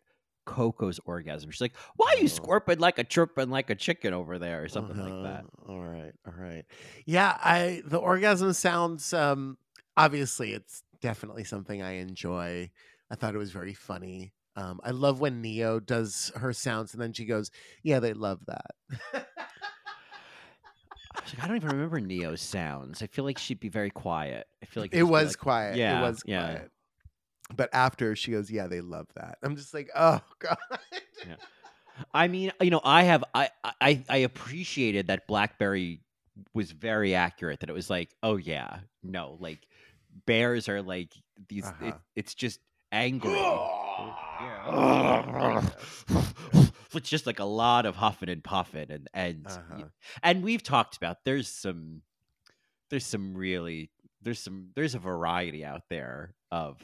Coco's orgasm. She's like, Why are you Oh. scorping like a chirping like a chicken over there? Or something like that. Uh-huh. All right, all right. Yeah, I the orgasm sounds um obviously it's definitely something I enjoy. I thought it was very funny. Um I love when Neo does her sounds and then she goes, "Yeah, they love that." I was like, I don't even remember Neo's sounds. I feel like she'd be very quiet. I feel like it it'd just be was like- quiet. yeah, it was yeah. quiet. But after she goes, "Yeah, they love that." I'm just like, "Oh god." I mean, you know, I have I I I appreciated that Blackberri was very accurate. That it was like, oh yeah, no, like bears are like these. Uh-huh. it's just angry. it's just like a lot of huffing and puffing, and and Uh-huh. and we've talked about there's some there's some really there's some there's a variety out there of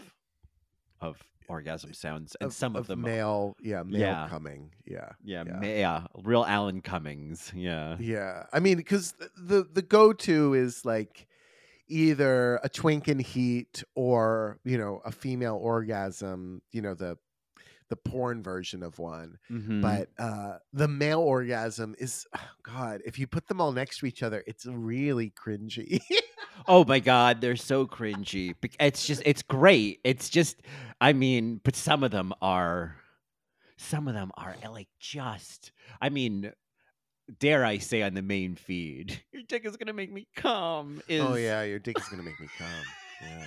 of orgasm sounds, and some of, them male, yeah, male Yeah. coming, yeah. yeah, Yeah. ma- yeah, real Alan Cummings. Yeah. Yeah, I mean, because the the go to is like either a twink in heat or you know a female orgasm. You know the the porn version of one, Mhm. but uh the male orgasm is God. If you put them all next to each other, it's really cringy. oh my God, they're so cringy. It's just, it's great. It's just, I mean, but some of them are, some of them are uh, like just, I mean, dare I say on the main feed, your dick is gonna make me come. Is, oh yeah, your dick is gonna make me come. Yeah.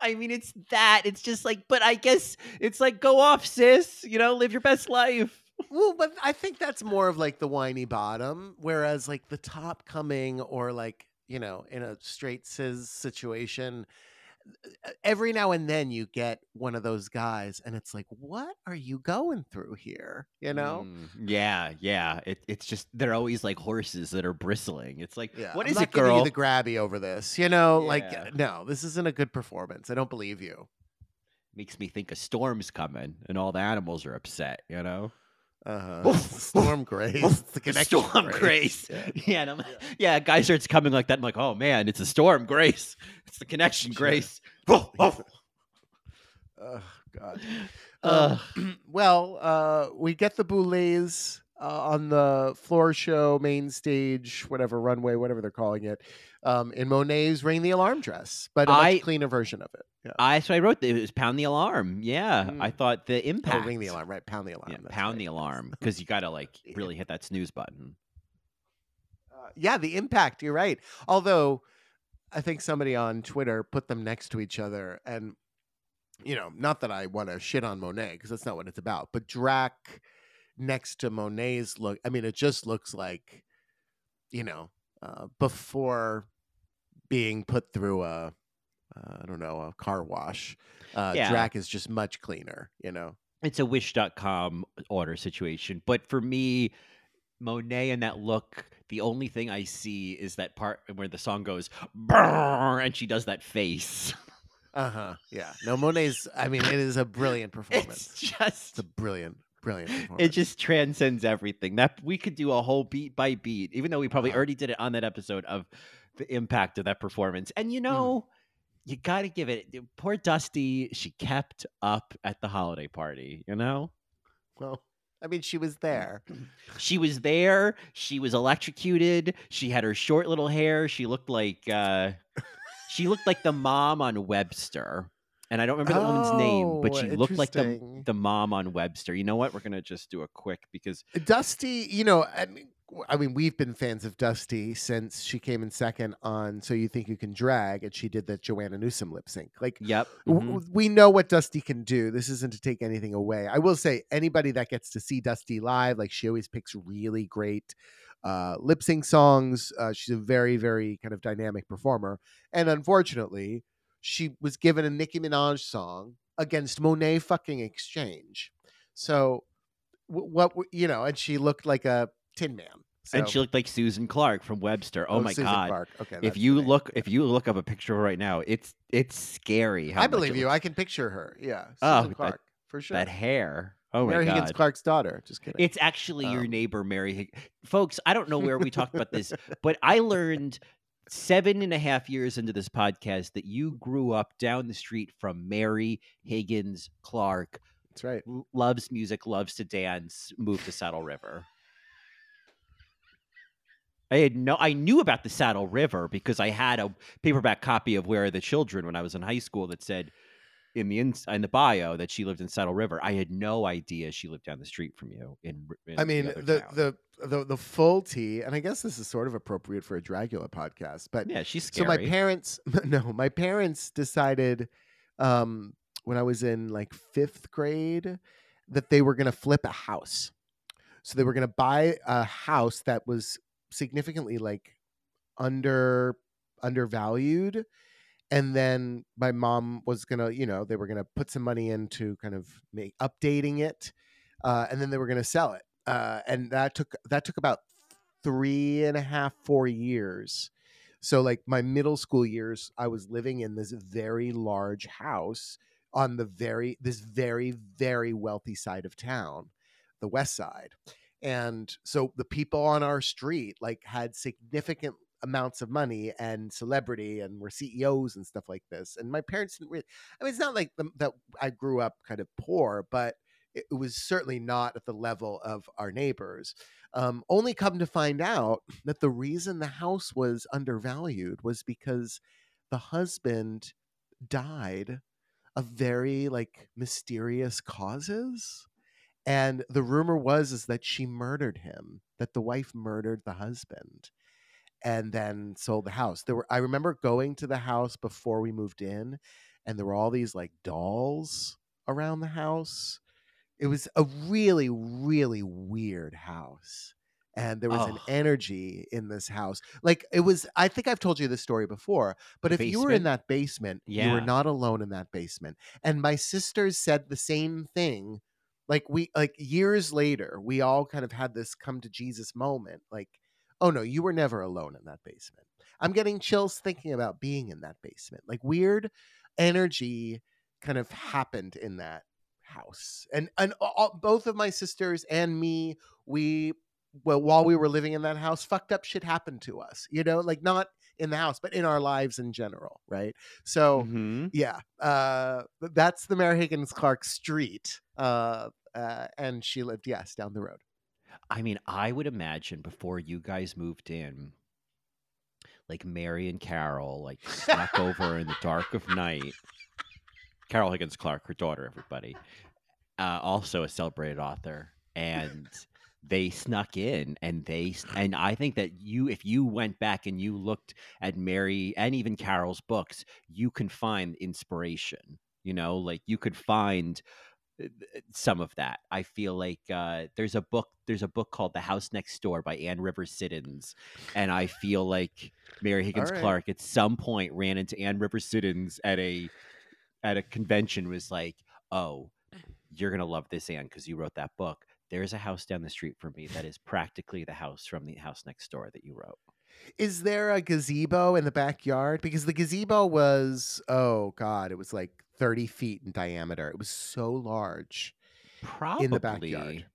I mean, it's that. It's just like, but I guess it's like, go off, sis. You know, live your best life. Well, but I think that's more of like the whiny bottom, whereas like the top coming or like you know in a straight cis situation, every now and then you get one of those guys, and it's like, what are you going through here? You know? Mm, yeah, yeah. It, it's just they're always like horses that are bristling. It's like, Yeah. what I'm is it, girl? You the grabby over this, you know? Like, no, this isn't a good performance. I don't believe you. Makes me think a storm's coming and all the animals are upset. You know. Uh-huh. Storm Grace. It's the connection storm grace. Yeah. Yeah, and I'm- yeah. A guy starts coming like that. I'm like, oh man, it's a storm grace. It's the connection grace. Woof. Oh God. Um, well, uh, we get the Boulets uh, on the floor show, main stage, whatever runway, whatever they're calling it, um, in Monet's "Ring the Alarm" dress, but a I- much cleaner version of it. Yeah. I so I wrote that it was pound the alarm. Yeah, I Mm. thought the Oh, impact. ring the alarm, right? Pound the alarm. Yeah, pound right. the alarm because you got to like really hit that snooze button. Uh, yeah, the impact. You're right. Although, I think somebody on Twitter put them next to each other, and you know, not that I want to shit on Monet because that's not what it's about, but Drac next to Monet's look. I mean, it just looks like, you know, uh, before being put through a, uh, I don't know, a car wash. Uh, Yeah. Drac is just much cleaner. You know. It's a wish.com order situation, but for me, Monet and that look, the only thing I see is that part where the song goes and she does that face. Uh huh. Yeah. No, Monet's. I mean, it is a brilliant performance. It's just It's a brilliant, brilliant performance. it just transcends everything. That we could do a whole beat by beat, even though we probably Uh-huh. already did it on that episode of the impact of that performance. And you Hmm. know, you got to give it. Poor Dusty, she kept up at the holiday party. You know, Well, I mean, she was there. she was there. She was electrocuted. She had her short little hair. She looked like uh, she looked like the mom on Webster. And I don't remember the woman's name, but Oh, she looked like the the mom on Webster. You know what? We're gonna just do a quick because Dusty, you know, and I mean, we've been fans of Dusty since she came in second on So You Think You Can Drag, and she did the Joanna Newsom lip sync. Like, Yep. mhm. w- we know what Dusty can do. This isn't to take anything away. I will say, anybody that gets to see Dusty live, like she always picks really great uh, lip sync songs. Uh, she's a very, very kind of dynamic performer. And unfortunately, she was given a Nicki Minaj song against Monet fucking X Change. So, what you know, and she looked like a Tin Man. So, And she looked like Susan Clark from Webster. Oh, my Susan god. Clark. Okay, If you look if you look up a picture of her right now, it's it's scary I believe you. looks- I can picture her. Yeah, Susan Oh, that- Clark for sure. that hair. Oh my Mary god. Higgins Clark's daughter. Just kidding. It's actually your Um, neighbor, Mary. Hig- Folks, I don't know where we talked about this, but I learned seven and a half years into this podcast that you grew up down the street from Mary Higgins Clark. That's right. Loves music, loves to dance, moved to Saddle River. I had no I knew about the Saddle River because I had a paperback copy of Where Are the Children when I was in high school that said in the ins in the bio that she lived in Saddle River. I had no idea she lived down the street from you in, in I mean, other the, the the the full tea, and I guess this is sort of appropriate for a Dragula podcast, but Yeah, she's so my parents, no, my parents decided um, when I was in like fifth grade that they were going to flip a house. So they were going to buy a house that was significantly like under undervalued. And then my mom was gonna you know they were gonna put some money into kind of make updating it uh, and then they were gonna sell it uh, and that took that took about three and a half four years. So like my middle school years i was living in this very large house on the very this very very wealthy side of town the west side and so the people on our street like had significant amounts of money and celebrity and were CEOs and stuff like this. And my parents didn't really, I mean, it's not like the, that I grew up kind of poor, but it, it was certainly not at the level of our neighbors. Um, only come to find out that the reason the house was undervalued was because the husband died of very like mysterious causes and the rumor was is that she murdered him that the wife murdered the husband and then sold the house. There were i remember going to the house before we moved in and there were all these like dolls around the house. It was a really really weird house and there was an Oh. energy in this house. Like it was i think i've told you this story before but The if you were in that basement you were not alone in that basement. And my sisters said the same thing like we like years later we all kind of had this come to jesus moment like oh no you were never alone in that basement i'm getting chills thinking about being in that basement like weird energy kind of happened in that house and and all, both of my sisters and me we well while we were living in that house fucked up shit happened to us you know like not in the house but in our lives in general right so Mhm. yeah uh that's the mary higgins clark street uh, uh and she lived yes down the road I mean, I would imagine before you guys moved in, like Mary and Carol, like snuck over in the dark of night. Carol Higgins Clark, her daughter, everybody, uh, also a celebrated author, and they snuck in, and they and I think that you, if you went back and you looked at Mary and even Carol's books, you can find inspiration. You know, like you could find some of that. I feel like uh, there's a book. There's a book called The House Next Door by Anne Rivers Siddons, and I feel like Mary Higgins right. Clark at some point ran into Anne Rivers Siddons at a at a convention. Was like, "Oh, you're gonna love this, Anne, because you wrote that book." There's a house down the street from me that is practically the house from the house next door that you wrote. is there a gazebo in the backyard because the gazebo was oh god it was like 30 feet in diameter it was so large Probably in the backyard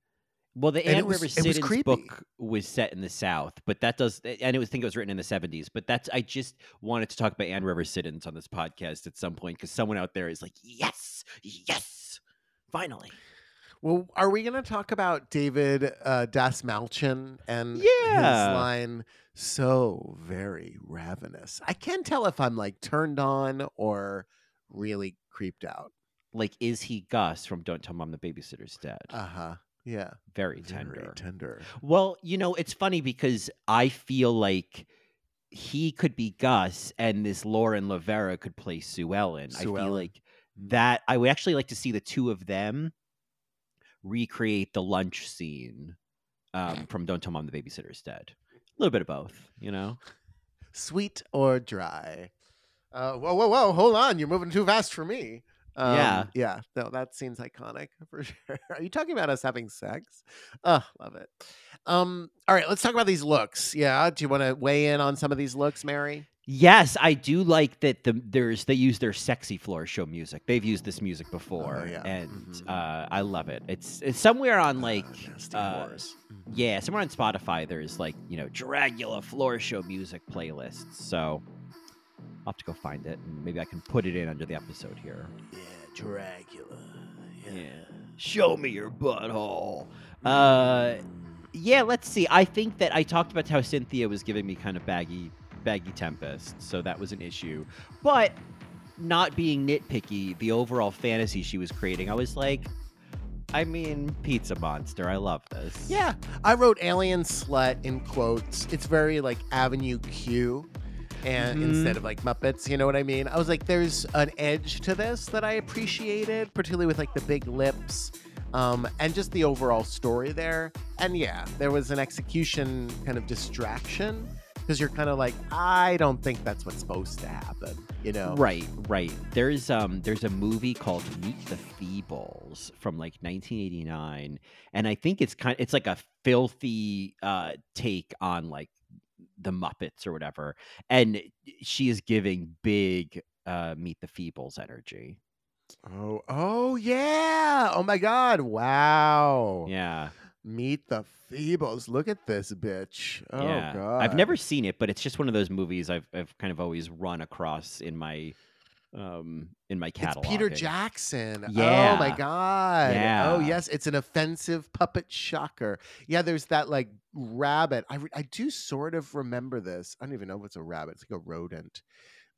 Well, the And Anne it was- Rivers it Siddons book was set in the South, but that does, and it was I think it was written in the seventies. But that's I just wanted to talk about Anne Rivers Siddons on this podcast at some point because someone out there is like, yes, yes, finally, Well, are we going to talk about David uh, Dastmalchian and Yeah. his line "so very ravenous"? I can't tell if I'm like turned on or really creeped out. like, is he Gus from Don't Tell Mom the Babysitter's Dead? Uh huh. Yeah. Very Very tender. tender. Well, you know, it's funny because I feel like he could be Gus and this Lauren Lavera could play Sue Ellen. I feel Ellen. like that I would actually like to see the two of them recreate the lunch scene um, from Don't Tell Mom the Babysitter's Dead. A little bit of both, you know? Sweet or dry? Uh, whoa, whoa, whoa! Hold on, you're moving too fast for me. Um, Yeah. yeah. No, that seems iconic for sure. Are you talking about us having sex? Oh, love it. Um, all right, let's talk about these looks. Yeah, do you want to weigh in on some of these looks, Mary? Yes, I do like that the there's they use their sexy floor show music. They've used this music before, yeah. and Mhm. uh, I love it. It's it's somewhere on like Ah, nasty uh, yeah, somewhere on Spotify. There's like you know Dragula floor show music playlists. So I'll have to go find it, and maybe I can put it in under the episode here. Yeah, Dragula. Yeah, show me your butthole. Uh, yeah, let's see. I think that I talked about how Cynthia was giving me kind of baggy, baggy Tempest, so that was an issue. But not being nitpicky, the overall fantasy she was creating, I was like, I mean, Pizza Monster. I love this. Yeah, I wrote alien slut in quotes. It's very like Avenue Q. And Mhm. instead of like Muppets, you know what I mean? I was like, there's an edge to this that I appreciated, particularly with like the big lips um, and just the overall story there. And yeah, there was an execution kind of distraction because you're kind of like, I don't think that's what's supposed to happen, you know? Right, right. There's um there's a movie called Meet the Feebles from like 1989 and I think it's kind it's like a filthy uh take on like the Muppets or whatever and she is giving big uh Meet the Feebles energy. Oh, oh yeah. Oh my God. Wow. Yeah. Meet the Feebles. Look at this bitch. Oh yeah. god. I've never seen it but it's just one of those movies I've I've kind of always run across in my um in my It's. Peter Jackson. Yeah. Oh my god. Yeah. Oh yes, it's an offensive puppet shocker. Yeah, there's that like rabbit. I re- I do sort of remember this. I don't even know if it's a rabbit. It's like a rodent.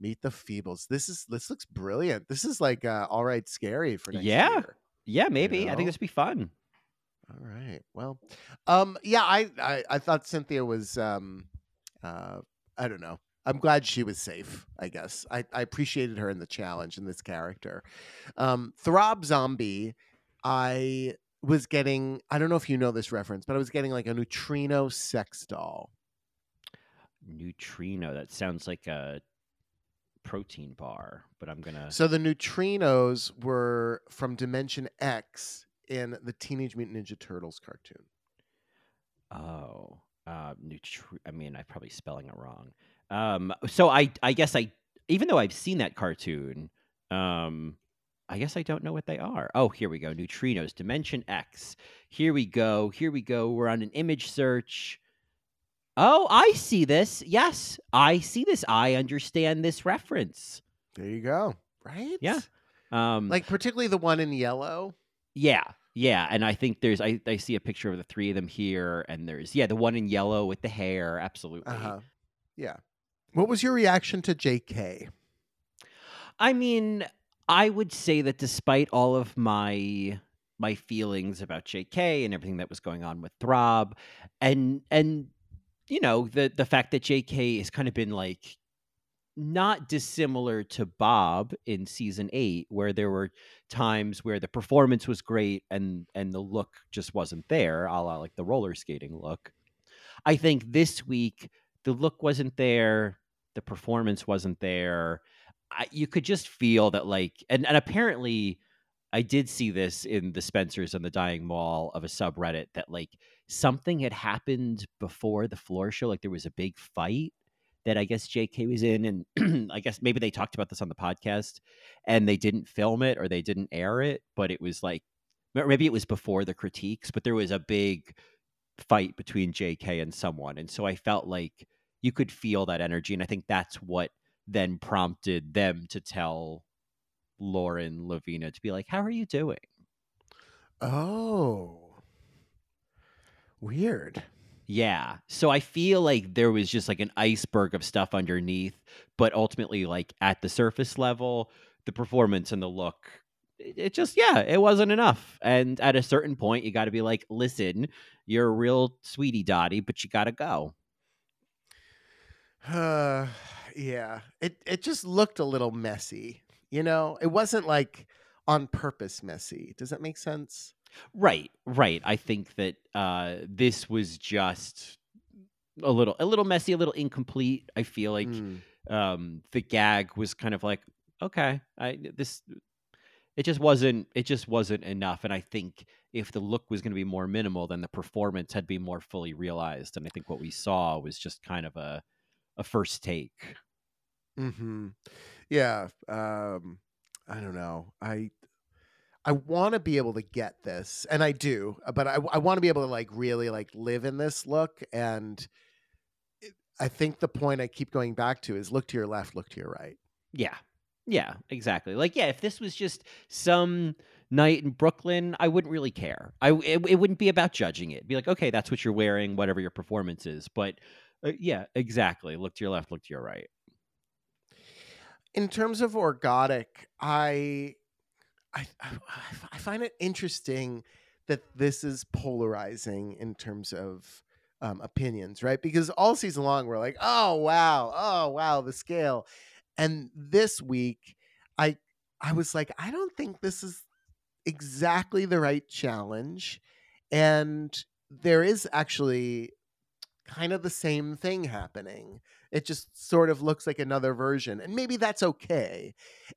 Meet the Feebles. This is this looks brilliant. This is like uh, all right, scary for next Yeah. year. Yeah, maybe. I know? think this would be fun. All right. Well, um, yeah, I, I, I thought Cynthia was, um, uh, I don't know. I'm glad she was safe. I guess I, I appreciated her in the challenge in this character. Um, Throb Zombie, I was getting. I don't know if you know this reference, but I was getting like a neutrino sex doll. Neutrino. That sounds like a protein bar, but I'm gonna. So the neutrinos were from Dimension X in the Teenage Mutant Ninja Turtles cartoon. Oh, uh, I mean, I'm probably spelling it wrong. Um, so I, I guess I, even though I've seen that cartoon, um, I guess I don't know what they are. Oh, here we go. Neutrinos, Dimension X. Here we go. Here we go. We're on an image search. Oh, I see this. Yes, I see this. I understand this reference. There you go. Right? Yeah. Um, Like particularly the one in yellow. Yeah, yeah, and I think there's I, I see a picture of the three of them here, and there's yeah the one in yellow with the hair, absolutely. Uh huh. Yeah. What was your reaction to J.K.? I mean, I would say that despite all of my my feelings about J.K. and everything that was going on with Throb, and and you know the the fact that J.K. has kind of been like not dissimilar to Bob in season eight, where there were times where the performance was great and and the look just wasn't there, a la like the roller skating look. I think this week the look wasn't there, the performance wasn't there. I, you could just feel that like and, and apparently I did see this in the Spencers and the Dying Mall of a subreddit that like something had happened before the floor show, like there was a big fight that I guess JK was in, and I guess maybe they talked about this on the podcast, and they didn't film it or they didn't air it, but it was like maybe it was before the critiques, but there was a big fight between JK and someone, and so I felt like you could feel that energy, and I think that's what then prompted them to tell Lauren Lavina to be like, "How are you doing?" Oh. Weird. Yeah. So I feel like there was just like an iceberg of stuff underneath, but ultimately, like at the surface level, the performance and the look it just yeah, it wasn't enough. And at a certain point, you got to be like, listen, you're a real sweetie dotty, but you got to go. Uh, yeah. It it just looked a little messy. You know, it wasn't like on purpose messy. Does that make sense? Right, right. I think that uh, this was just a little a little messy, a little incomplete. I feel like Mm. um, the gag was kind of like, okay, I this it just wasn't it just wasn't enough. And I think if the look was going to be more minimal, then the performance had to be more fully realized. And I think what we saw was just kind of a a first take. Mm-hmm. Yeah. Um, I don't know. I I want to be able to get this, and I do, but I I want to be able to like really like live in this look, and it, I think the point I keep going back to is look to your left, look to your right. Yeah. Yeah, exactly. Like, yeah, if this was just some night in Brooklyn, I wouldn't really care. I it, it wouldn't be about judging it. Be like, okay, that's what you're wearing, whatever your performance is. But uh, yeah, exactly. Look to your left, look to your right. in terms of orkgotik, I, I, I, I find it interesting that this is polarizing in terms of um, opinions, right? Because all season long we're like, oh wow, oh wow, the scale, and this week, I, I was like, I don't think this is exactly the right challenge, and there is actually kind of the same thing happening. It just sort of looks like another version and maybe that's okay.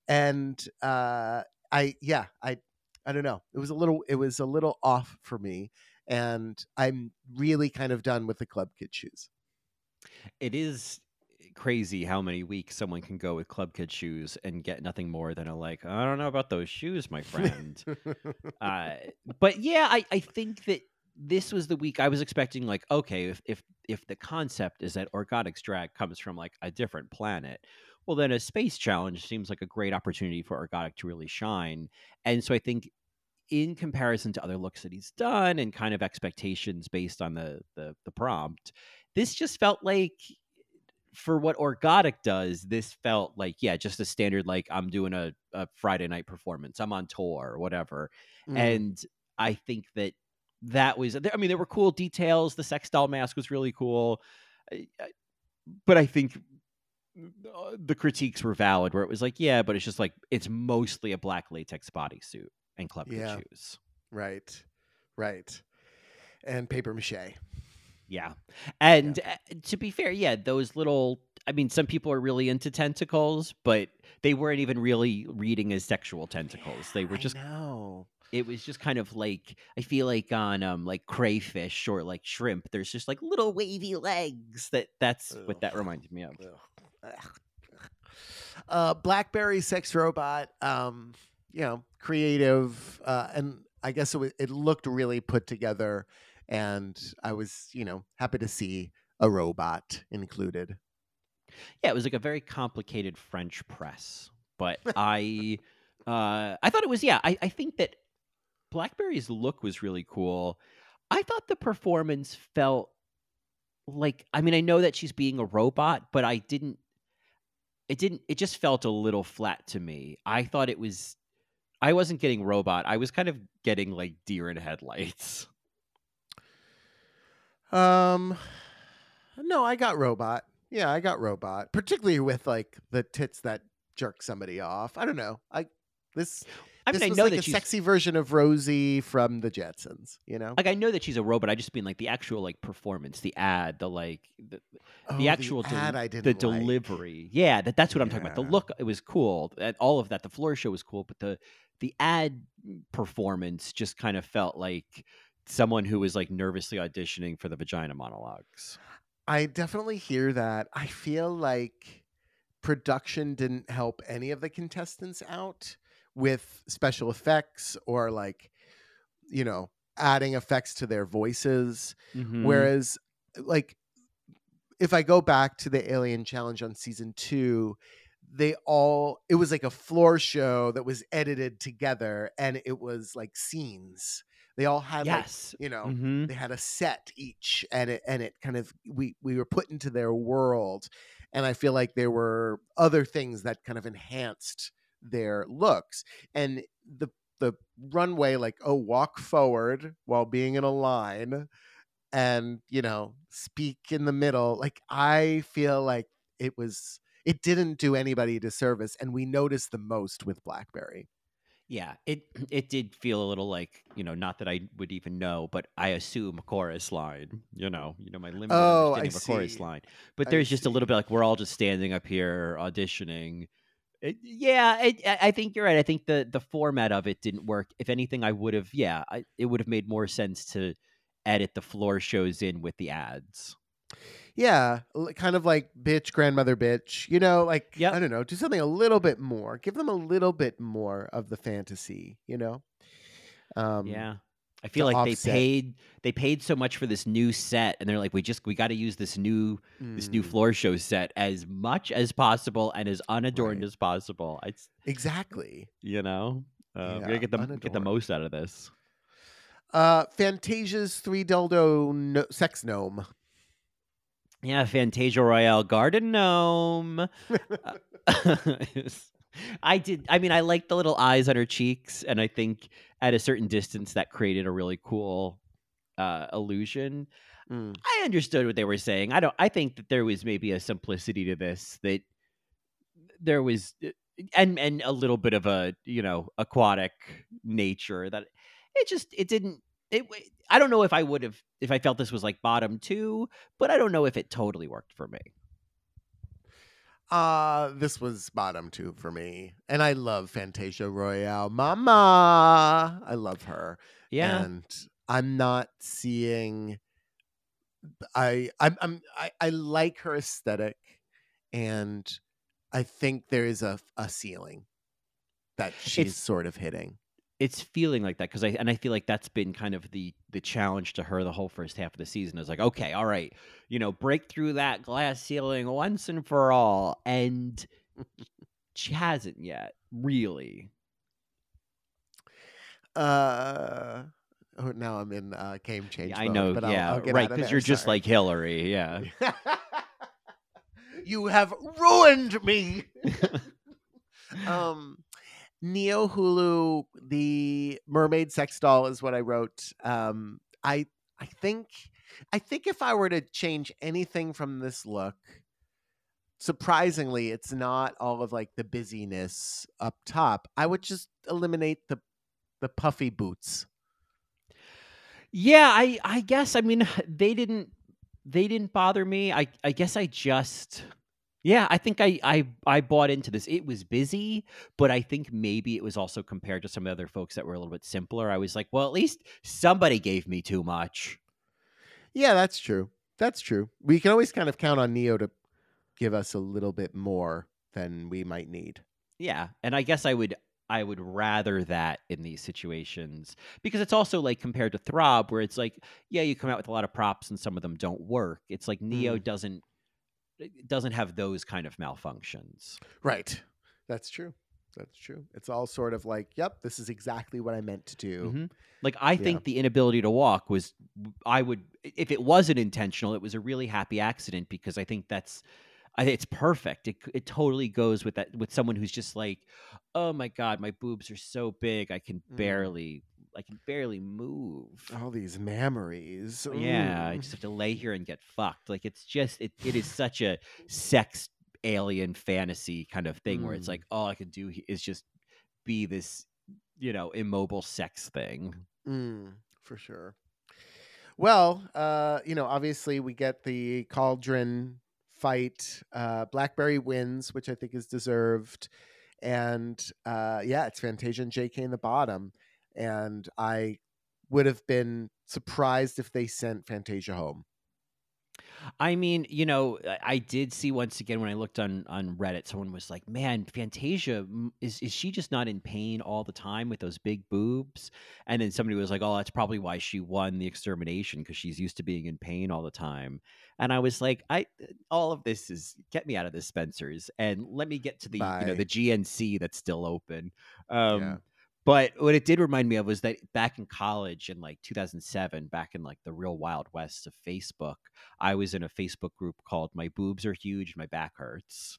And uh i yeah i i don't know. It was a little it was a little off for me and i'm really kind of done with the club kid shoes. It is crazy how many weeks someone can go with club kid shoes and get nothing more than a like, I don't know about those shoes, my friend. uh, but yeah, I, I think that this was the week I was expecting like, okay, if if if the concept is that Orkgotik's drag comes from like a different planet, well then a space challenge seems like a great opportunity for Orgotic to really shine. And so I think in comparison to other looks that he's done and kind of expectations based on the the, the prompt, this just felt like for what Orkgotik does, this felt like, yeah, just a standard, like I'm doing a, a Friday night performance. I'm on tour or whatever. Mm. And I think that that was, I mean, there were cool details. The sex doll mask was really cool. But I think uh, the critiques were valid where it was like, yeah, but it's just like, it's mostly a black latex bodysuit and club Yeah. shoes. right right and paper mache Yeah. And uh, to be fair, yeah, those little I mean, some people are really into tentacles, but they weren't even really reading as sexual tentacles. They were just no it was just kind of like I feel like on um like crayfish or like shrimp, there's just like little wavy legs that that's what that Ugh. reminded me of. uh blackberri sex robot um you know creative uh and i guess it, wa- it looked really put together and i was you know happy to see a robot included Yeah, it was like a very complicated French press, but I uh I thought it was yeah, I I think that Blackberri's look was really cool. I thought the performance felt like I mean, I know that she's being a robot, but I didn't it didn't it just felt a little flat to me. I thought it was I wasn't getting robot. I was kind of getting like deer in headlights. Um no i got robot yeah i got robot particularly with like the tits that jerk somebody off i don't know i this I mean, this I was know like that a she's sexy version of rosie from the jetsons you know like I know that she's a robot. I just mean like the actual like performance, the ad, the like the, Oh, the actual del- ad I didn't like. delivery. Yeah, that that's what I'm talking about. The look it was cool. All of that. The floor show was cool, but the the ad performance just kind of felt like someone who was like nervously auditioning for the vagina monologues. I definitely hear that. I feel like production didn't help any of the contestants out with special effects or like, you know, adding effects to their voices. Mhm. Whereas, like, if I go back to the Alien Challenge on season two, they all, it was like a floor show that was edited together and it was like scenes. They all had, like, you know, Mhm. they had a set each and it and it kind of we we were put into their world and i feel like there were other things that kind of enhanced their looks and the the runway like oh walk forward while being in a line and you know speak in the middle like i feel like it was it didn't do anybody a disservice and we noticed the most with blackberri Yeah, it it did feel a little like you know, not that I would even know, but I assume a chorus line. You know, you know my limited Oh, I understanding of a chorus line. But I there's just a little bit like we're all just standing up here auditioning. It, yeah, it, I I think you're right. I think the the format of it didn't work. If anything, I would have. Yeah, I, it would have made more sense to edit the floor shows in with the ads. Yeah kind of like bitch grandmother bitch you know like Yep. i don't know do something a little bit more give them a little bit more of the fantasy you know um yeah. I feel like they paid they paid so much for this new set, and they're like, we just we got to use this new this new mm, floor show set as much as possible and as unadorned Right. as possible. It's exactly you know, uh, we Yeah, gotta get the get the most out of this. uh fantasia's three dildo no- sex gnome Yeah, Fantasia Royale Garden Gnome. Uh, I did. I mean, I like the little eyes on her cheeks, and I think at a certain distance that created a really cool uh, illusion. Mm. I understood what they were saying. I don't. I think that there was maybe a simplicity to this that there was, and and a little bit of a you know aquatic nature that it just it didn't. It. I don't know if I would have if I felt this was like bottom two, but I don't know if it totally worked for me. Uh, this was bottom two for me. And I love Fantasia Royale. Mama. I love her. Yeah. And I'm not seeing I I'm, I'm I, I like her aesthetic and I think there is a a ceiling that she's It's- sort of hitting. It's feeling like that because I and I feel like that's been kind of the the challenge to her the whole first half of the season is like okay all right you know break through that glass ceiling once and for all and she hasn't yet really Uh oh now I'm in uh game change. Yeah, I mode, know but I'll- yeah I'll get right because you're just like Hillary yeah you have ruined me. um Neohulu, the mermaid sex doll is what I wrote. Um I I think I think if I were to change anything from this look, surprisingly, it's not all of like the busyness up top. I would just eliminate the the puffy boots. yeah I I guess I mean they didn't they didn't bother me I I guess I just Yeah, I think I, I I bought into this. It was busy, but I think maybe it was also compared to some other folks that were a little bit simpler. I was like, well, at least somebody gave me too much. Yeah, that's true. That's true. We can always kind of count on Neo to give us a little bit more than we might need. Yeah, and I guess I would I would rather that in these situations because it's also like compared to Throb, where it's like, yeah, you come out with a lot of props and some of them don't work. It's like Neo mm. doesn't doesn't have those kind of malfunctions. Right. That's true. That's true. It's all sort of like, yep, this is exactly what I meant to do. Mhm. Like I Yeah. think the inability to walk was I would if it wasn't intentional, it was a really happy accident because I think that's I think it's perfect. It it totally goes with that with someone who's just like, "Oh my god, my boobs are so big. I can Mm. barely I can barely move." All these memories. Yeah, I just have to lay here and get fucked. Like it's just it it is such a sex alien fantasy kind of thing where it's Mm. like all I can do is just be this, you know, immobile sex thing. Mm, for sure. Well, uh, you know, obviously we get the cauldron fight. Uh, Blackberri wins, which I think is deserved. And uh, yeah, it's Fantasia and JK in the bottom. And I would have been surprised if they sent Fantasia home. I mean, you know, I- did see once again when I looked on on Reddit, someone was like, "Man, Fantasia is is she just not in pain all the time with those big boobs?" And then somebody was like, "Oh, that's probably why she won the extermination because she's used to being in pain all the time." And I was like, "I all of this is get me out of this Spencer's and let me get to the you know the GNC that's still open." Um, Yeah. But what it did remind me of was that back in college in like 2007, back in like the real wild west of Facebook, I was in a Facebook group called "My Boobs Are Huge, My Back Hurts."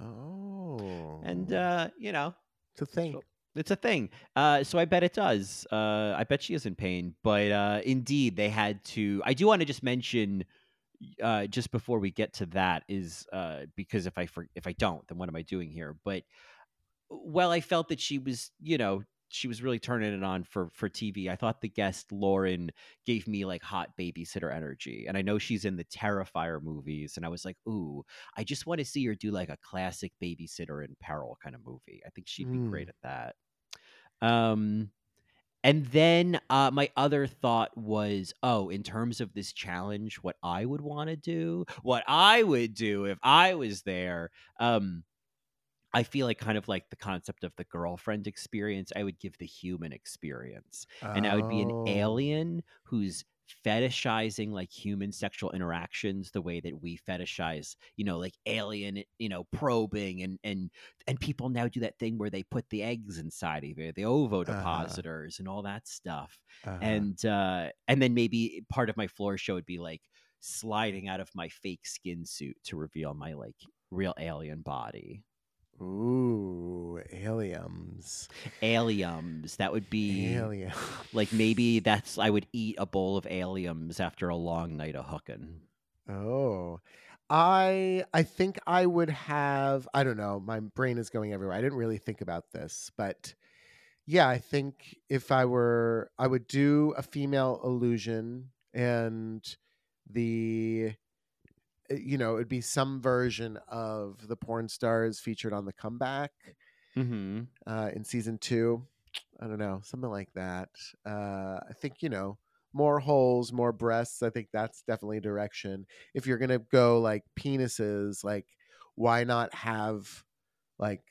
Oh. and uh, you know, to think. so- it's a thing. Uh, so I bet it does. Uh, I bet she is in pain. But uh, indeed, they had to. I do want to just mention, uh, just before we get to that, is uh, because if I for, if I don't, then what am I doing here? But well, I felt that she was, you know, she was really turning it on for for TV. I thought the guest Lauren gave me like hot babysitter energy, and I know she's in the Terrifier movies, and I was like, ooh, I just want to see her do like a classic babysitter in peril kind of movie. I think she'd be great at that. Um, and then uh, my other thought was, oh, in terms of this challenge, what I would want to do, what I would do if I was there. Um, I feel like kind of like the concept of the girlfriend experience. I would give the human experience, and I would be an Oh. alien who's fetishizing like human sexual interactions the way that we fetishize you know like alien you know probing and and and people now do that thing where they put the eggs inside of it the ovodepositors and all that stuff Uh-huh. and uh and then maybe part of my floor show would be like sliding out of my fake skin suit to reveal my like real alien body Ooh, aliens. aliums that would be like maybe that's i would eat a bowl of aliums after a long night of hooking Oh, I I think I would have. I don't know. My brain is going everywhere. I didn't really think about this, but yeah, I think if I were, I would do a female illusion, and the, you know, it'd be some version of the porn stars featured on the comeback mm-hmm. uh, in season two. I don't know, something like that. Uh, I think you know more holes, more breasts. I think that's definitely a direction. If you're gonna go like penises, like why not have like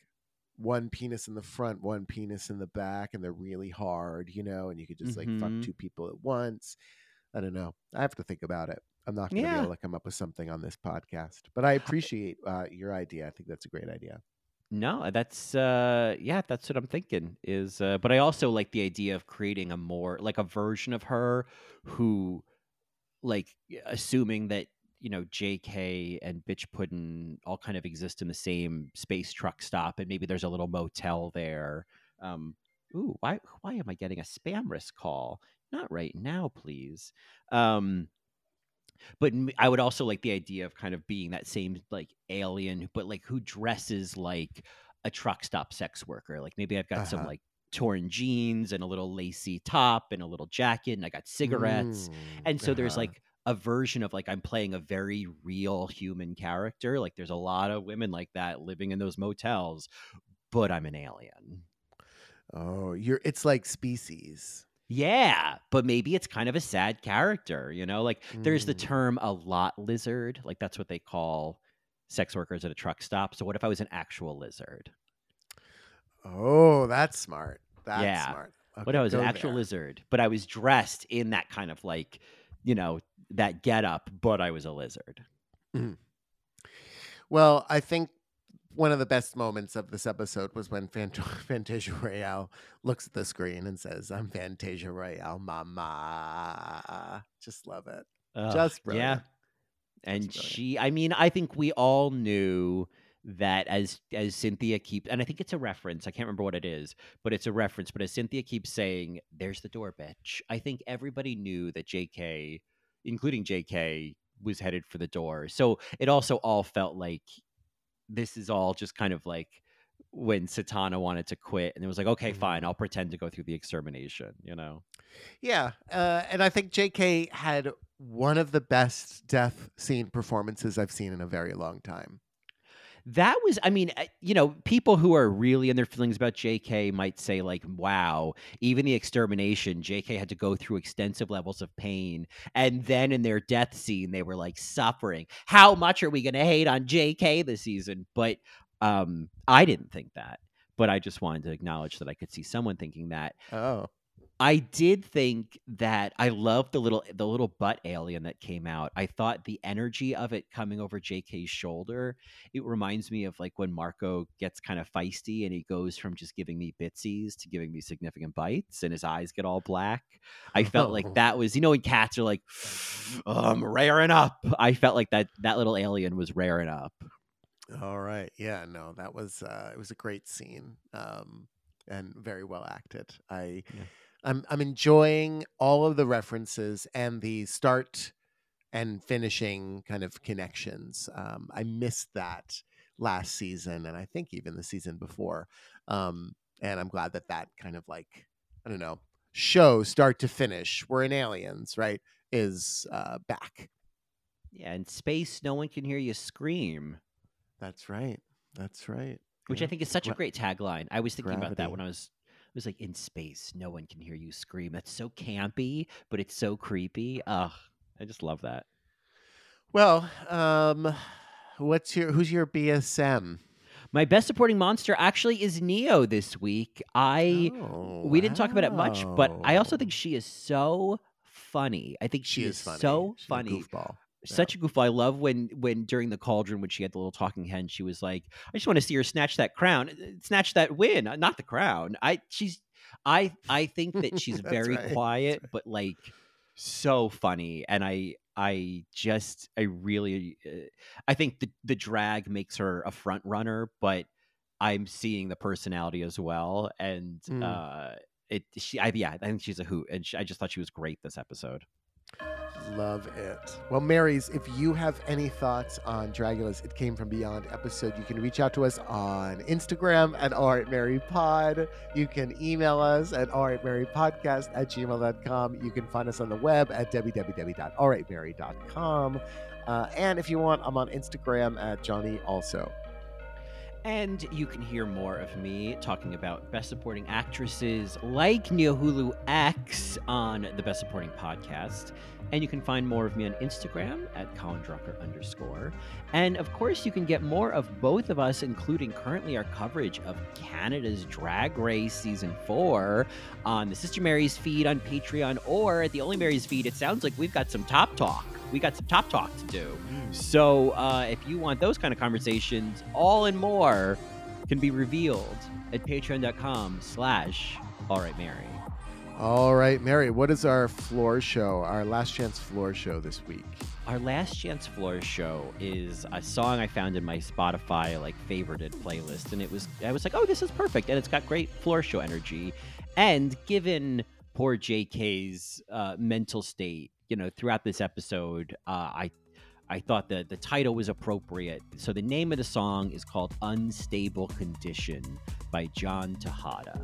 one penis in the front, one penis in the back, and they're really hard, you know, and you could just like fuck Mhm. two people at once. I don't know. I have to think about it. I'm not going to be able to come up with something on this podcast, but I appreciate uh, your idea. I think that's a great idea. No, that's uh yeah, that's what I'm thinking is uh but I also like the idea of creating a more like a version of her who like assuming that you know JK and Biqtch Puddin all kind of exist in the same space truck stop and maybe there's a little motel there. Um ooh, why why am I getting a spam risk call? Not right now, please. Um but I would also like the idea of kind of being that same like alien, but like who dresses like a truck stop sex worker. Like maybe I've got some Uh-huh. like torn jeans and a little lacy top and a little jacket, and I got cigarettes. Mm, And so there's uh-huh. like a version of like I'm playing a very real human character. Like there's a lot of women like that living in those motels, but I'm an alien. Oh, you're it's like species. Yeah, but maybe it's kind of a sad character, you know? Like there's the Mm. term a lot lizard, like that's what they call sex workers at a truck stop. So what if I was an actual lizard? Oh, that's smart. That's Yeah. smart. what if I was an actual there. lizard, but I was dressed in that kind of like, you know, that get up, but I was a lizard. Well, I think one of the best moments of this episode was when Fant- Fantasia Royale looks at the screen and says, "I'm Fantasia Royale, mama." Just love it. Ugh, Just yeah. And brilliant. she, I mean, I think we all knew that as as Cynthia keeps, and I think it's a reference. I can't remember what it is, but it's a reference. But as Cynthia keeps saying, "There's the door, bitch." I think everybody knew that J.K., including J.K., was headed for the door. So it also all felt like this is all just kind of like when Satana wanted to quit, and it was like, okay, fine, Mhm. I'll pretend to go through the extermination. You know. Yeah, uh, and I think J.K. had one of the best death scene performances I've seen in a very long time. That was, I mean, uh, you know, people who are really in their feelings about JK might say, like, wow, even the extermination, JK had to go through extensive levels of pain. And then in their death scene, they were like suffering. How much are we going to hate on JK this season? But um, I didn't think that. But I just wanted to acknowledge that I could see someone thinking that. Oh, I did think that I loved the little the little butt alien that came out. I thought the energy of it coming over JK's shoulder, it reminds me of like when Marco gets kind of feisty and he goes from just giving me bitsies to giving me significant bites and his eyes get all black. I felt like that was, you know, when cats are like, oh, I'm raring up. I felt like that that little alien was raring up. All right. Yeah, no, that was uh it was a great scene. Um and very well acted. I Yeah. I'm I'm enjoying all of the references and the start and finishing kind of connections. Um I missed that last season and I think even the season before. Um and I'm glad that that kind of like I don't know, show start to finish. We're in aliens, right? Is uh back. Yeah, in space, no one can hear you scream, That's right. That's right. which Yeah. I think is such a great tagline. I was thinking about that when I was. Was like, in space, no one can hear you scream. That's so campy, but it's so creepy. Ugh, I just love that. Well, um, what's your who's your BSM? My best supporting monster actually is Neo this week. I Oh, we didn't talk about it much, but I also think she is so funny. I think she, she, is funny. so She's funny. goofball. Such a goofball. I love when when during the cauldron when she had the little talking hen, she was like, "I just want to see her snatch that crown, uh, snatch that win, uh, not the crown." I she's I I think that she's very right, quiet, but like so funny, and I I just I really uh, I think the the drag makes her a front runner, but I'm seeing the personality as well, and Mm. uh, it she I yeah I think she's a hoot, and she, I just thought she was great this episode. Love it. Well, Marys, if you have any thoughts on Dragula's It Came From Beyond episode, you can reach out to us on Instagram at alrightmarypod. You can email us at alrightmarypodcast at gmail.com. You can find us on the web at www.alrightmary.com. Uh, and if you want, I'm on Instagram at Johnny also. And you can hear more of me talking about Best Supporting Actresses like Neohulu X on the Best Supporting Podcast. And you can find more of me on Instagram at Colin Drucker underscore. And of course, you can get more of both of us, including currently our coverage of Canada's Drag Race Season 4 on the Sister Mary's feed on Patreon or at the Only Mary's feed. It sounds like we've got some top talk. We got some top talk to do. So uh, if you want those kind of conversations, all and more can be revealed at patreon.com slash all right Mary. All right, Mary, what is our floor show, our last chance floor show this week? Our last chance floor show is a song I found in my Spotify like favorited playlist, and it was I was like, oh, this is perfect, and it's got great floor show energy. And given poor JK's uh, mental state, you know, throughout this episode, uh, I I thought that the title was appropriate. So the name of the song is called "Unstable Condition" by John Tejada,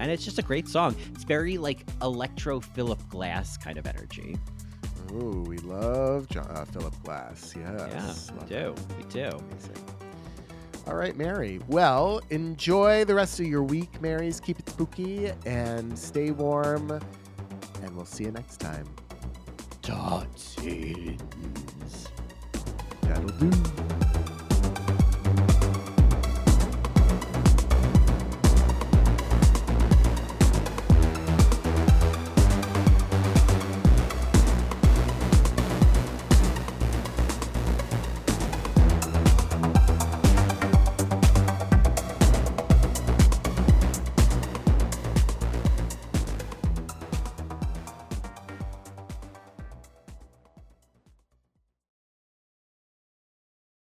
and it's just a great song. It's very like electro Philip Glass kind of energy. Ooh, we love John, uh, Philip Glass. Yes. yeah, we do, it. we do. Amazing. All right, Mary. Well, enjoy the rest of your week, Marys. Keep it spooky and stay warm. And we'll see you next time. Todsins. That'll do.